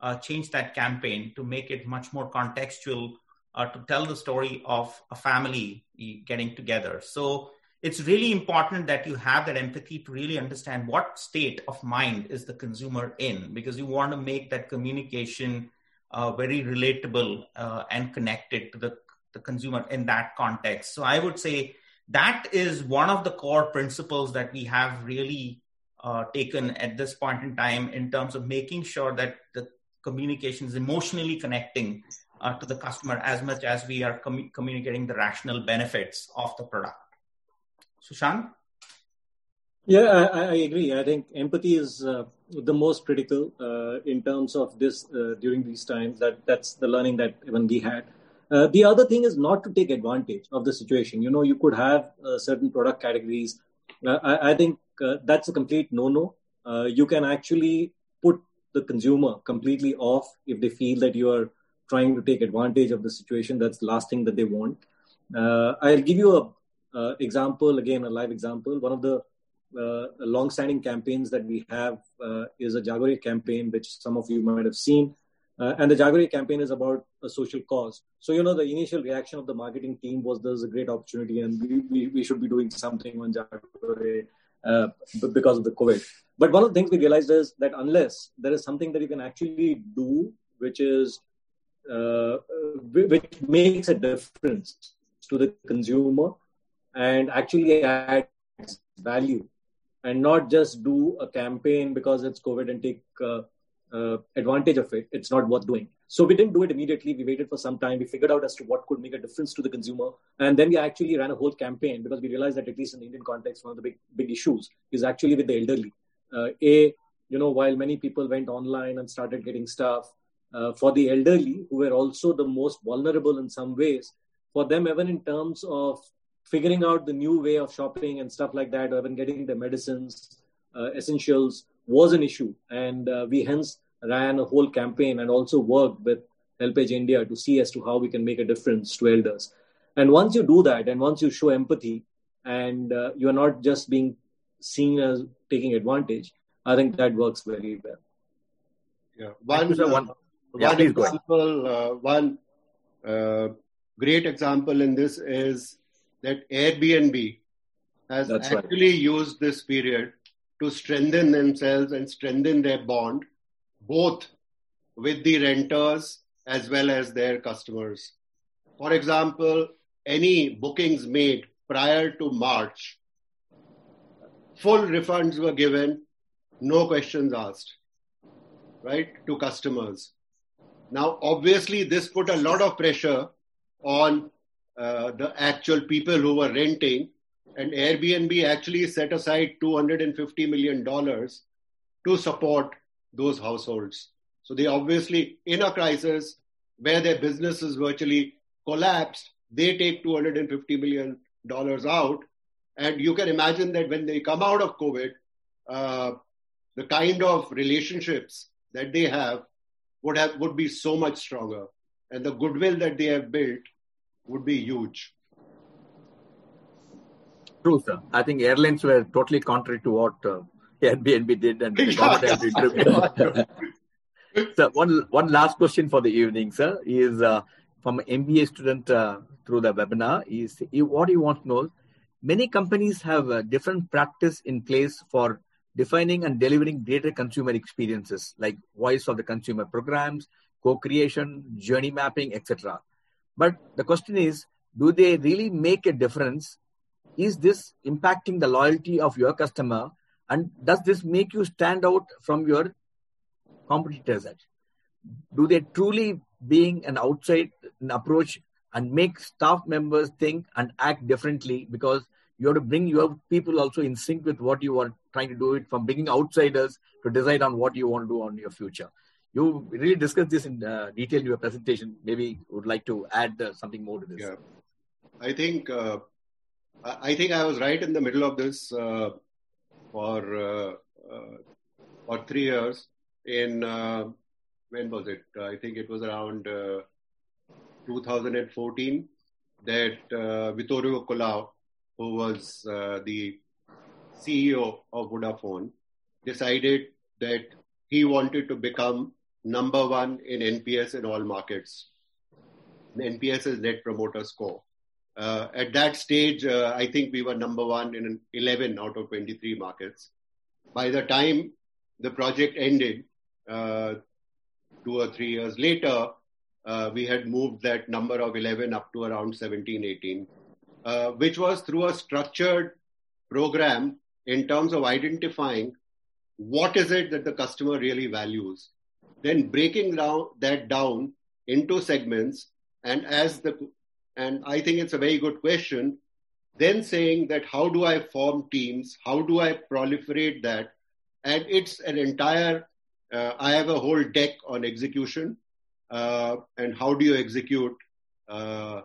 uh, change that campaign to make it much more contextual uh, to tell the story of a family getting together. So it's really important that you have that empathy to really understand what state of mind is the consumer in because you want to make that communication uh, very relatable uh, and connected to the, the consumer in that context. So I would say that is one of the core principles that we have really uh, taken at this point in time in terms of making sure that the communication is emotionally connecting uh, to the customer as much as we are com- communicating the rational benefits of the product. Sushant? Yeah, I, I agree. I think empathy is uh, the most critical uh, in terms of this uh, during these times. That that's the learning that even we had. Uh, the other thing is not to take advantage of the situation. You know, you could have uh, certain product categories. I, I, think that's a complete no-no. you can actually put the consumer completely off if they feel that you are trying to take advantage of the situation. That's the last thing that they want. I'll give you a uh, example, again, a live example. One of the uh, long-standing campaigns that we have uh, is a Jaago Re campaign, which some of you might have seen. and the Jaago Re campaign is about a social cause. So, you know, the initial reaction of the marketing team was there's a great opportunity and we, we, we should be doing something on Jaago Re uh, because of the COVID. But one of the things we realized is that unless there is something that you can actually do, which is uh, which makes a difference to the consumer, and actually adds value and not just do a campaign because it's COVID and take uh, uh, advantage of it. It's not worth doing. So we didn't do it immediately. We waited for some time. We figured out as to what could make a difference to the consumer. And then we actually ran a whole campaign because we realized that at least in the Indian context, one of the big, big issues is actually with the elderly. Uh, a, you know, while many people went online and started getting stuff, uh, for the elderly who were also the most vulnerable in some ways, for them, even in terms of figuring out the new way of shopping and stuff like that, or even getting the medicines, uh, essentials, was an issue. And uh, we hence ran a whole campaign and also worked with HelpAge India to see as to how we can make a difference to elders. And once you do that, and once you show empathy, and uh, you are not just being seen as taking advantage, I think that works very well. Yeah, one, uh, one, yeah, one example, uh, one uh, great example in this is that Airbnb has That's actually right. used this period to strengthen themselves and strengthen their bond, both with the renters as well as their customers. For example, any bookings made prior to March, full refunds were given, no questions asked, right, to customers. Now, obviously, this put a lot of pressure on uh, the actual people who were renting, and Airbnb actually set aside $250 million to support those households. So they obviously, in a crisis where their businesses virtually collapsed, they take $250 million out. And you can imagine that when they come out of COVID, uh, the kind of relationships that they have would have would be so much stronger, and the goodwill that they have built would be huge. True, sir. I think airlines were totally contrary to what uh, Airbnb did, and the so one one last question for the evening, sir, is uh, from an MBA student uh, through the webinar. Is what do you want to know? Many companies have a different practice in place for defining and delivering greater consumer experiences, like voice of the consumer programs, co-creation, journey mapping, etc. But the question is, do they really make a difference? Is this impacting the loyalty of your customer? And does this make you stand out from your competitors? Do they truly being an outside approach and make staff members think and act differently because you have to bring your people also in sync with what you are trying to do it from bringing outsiders to decide on what you want to do on your future. You really discussed this in uh, detail in your presentation. Maybe would like to add uh, something more to this. Yeah, I think uh, I think I was right in the middle of this uh, for uh, uh, for three years in when was it? I think it was around uh, 2014 that Vittorio Colao, who was uh, the CEO of Vodafone, decided that he wanted to become number one in NPS in all markets. NPS is Net Promoter Score. Uh, at that stage, uh, I think we were number one in 11 out of 23 markets. By the time the project ended, uh, two or three years later, uh, we had moved that number of 11 up to around 17, 18, uh, which was through a structured program in terms of identifying what is it that the customer really values, then breaking down that down into segments, and as the and I think it's a very good question. Then saying that how do I form teams? How do I proliferate that? And it's an entire uh, I have a whole deck on execution uh, and how do you execute uh,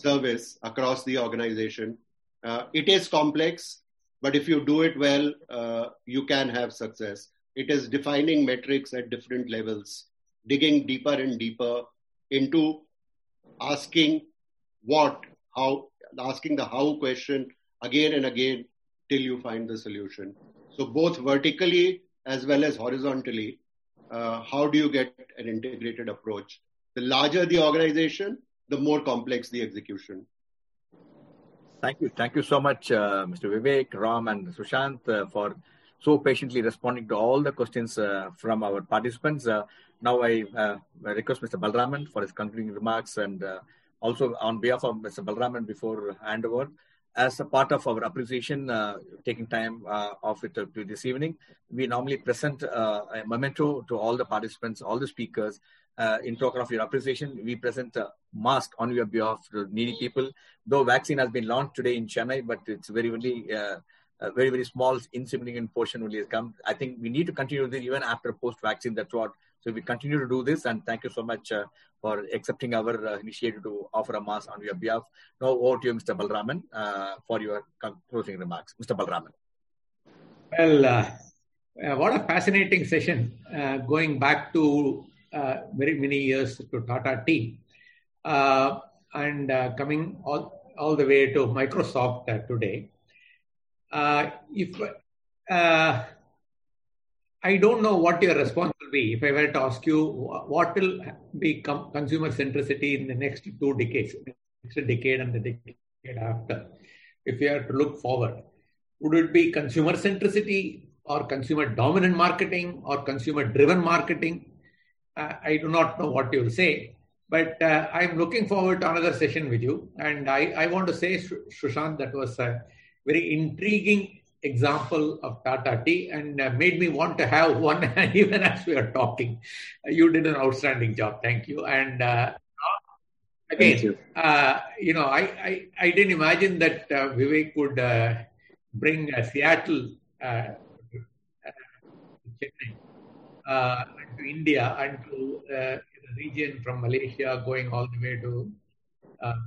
service across the organization. Uh, it is complex, but if you do it well, uh, you can have success. It is defining metrics at different levels, digging deeper and deeper into asking what, how, asking the how question again and again till you find the solution. So both vertically as well as horizontally, uh, how do you get an integrated approach? The larger the organization, the more complex the execution. Thank you. Thank you so much, uh, Mr. Vivek, Ram, and Sushant uh, for so patiently responding to all the questions uh, from our participants. Uh, now I, uh, I, request Mr. Balaraman for his concluding remarks and also on behalf of Mr. Balaraman before handover, as a part of our appreciation, uh, taking time uh, off it to this evening, we normally present uh, a memento to all the participants, all the speakers. Uh, in token of your appreciation, we present a mask on your behalf to needy people. Though vaccine has been launched today in Chennai, but it's very only uh, very, very small, insignificant portion only has come. I think we need to continue this even after post-vaccine. That's what. So we continue to do this, and thank you so much uh, for accepting our uh, initiative to offer a mask on your behalf. Now over to you, Mr. Balaraman, uh, for your closing remarks. Mr. Balaraman. Well, uh, what a fascinating session going back to Uh, very many years to Tata Tea uh, and uh, coming all, all the way to Microsoft today. if I don't know what your response will be if I were to ask you what will be consumer centricity in the next two decades, next decade and the decade after. If you have to look forward, would it be consumer centricity or consumer dominant marketing or consumer driven marketing? Uh, I do not know what you will say, but uh, I'm looking forward to another session with you. And I, I want to say, Sushant, that was a very intriguing example of Tata Tea and uh, made me want to have one even as we are talking. you did an outstanding job. Thank you. And uh, again, you. Uh, you. know, I, I, I, didn't imagine that uh, Vivek would uh, bring Seattle and to India and to the region from Malaysia going all the way to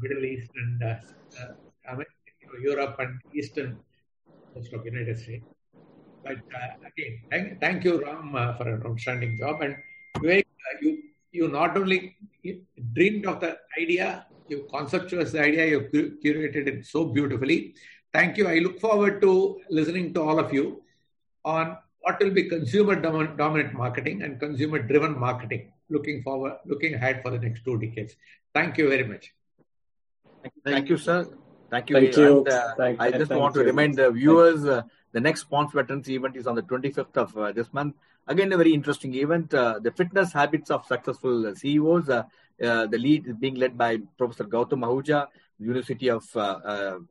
Middle East and Europe and Eastern most of United States. But uh, again, thank, thank you, Ram, uh, for an outstanding job. And Vivek, uh, you you not only dreamed of the idea, you conceptualized the idea, you curated it so beautifully. Thank you. I look forward to listening to all of you on what will be consumer dominant marketing and consumer driven marketing. Looking forward, looking ahead for the next two decades. Thank you very much. Thank you, thank you sir. Thank you. Thank you. And, uh, thank, I just want to remind the viewers uh, the next Ponds Veterans event is on the 25th of uh, this month. Again, a very interesting event. Uh, the fitness habits of successful uh, CEOs. Uh, the lead is being led by Professor Gautam Ahuja, University of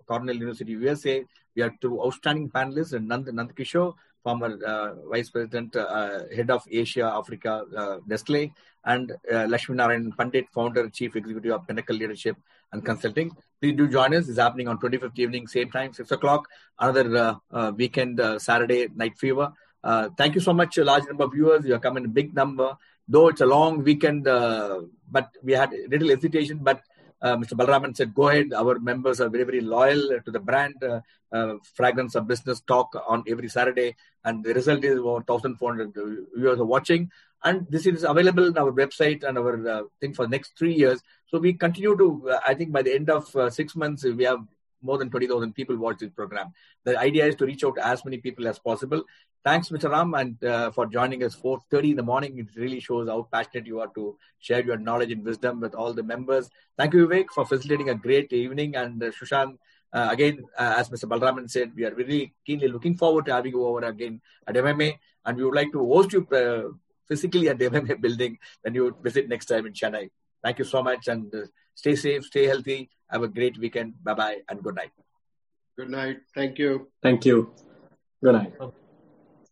Cornell University, USA. We have two outstanding panelists, Nand, Nand Kishore, former Vice President, Head of Asia, Africa, Nestle, and uh, Lakshmi Narayan Pandit, founder, chief executive of Pinnacle Leadership and Consulting. Please do join us. It's happening on 25th evening, same time, 6 o'clock. Another uh, uh, weekend, uh, Saturday, Night Fever. Uh, thank you so much, a large number of viewers. You are coming a big number. Though it's a long weekend, uh, but we had little hesitation, but uh, Mr. Balaraman said, go ahead. Our members are very, very loyal to the brand. Uh, uh, Fragrance of Business talk on every Saturday. And the result is over 1,400 viewers are watching. And this is available on our website and our uh, thing for next three years. So we continue to, uh, I think by the end of uh, six months, we have more than 20,000 people watch this program. The idea is to reach out to as many people as possible. Thanks, Mr. Ram, and uh, for joining us 4.30 in the morning. It really shows how passionate you are to share your knowledge and wisdom with all the members. Thank you, Vivek, for facilitating a great evening. And uh, Shushan, uh, again, uh, as Mr. Balaraman said, we are really keenly looking forward to having you over again at MMA. And we would like to host you uh, physically at the MMA building when you visit next time in Chennai. Thank you so much and uh, stay safe, stay healthy. Have a great weekend. Bye bye and good night. Good night. Thank you. Thank you. Good night. Okay.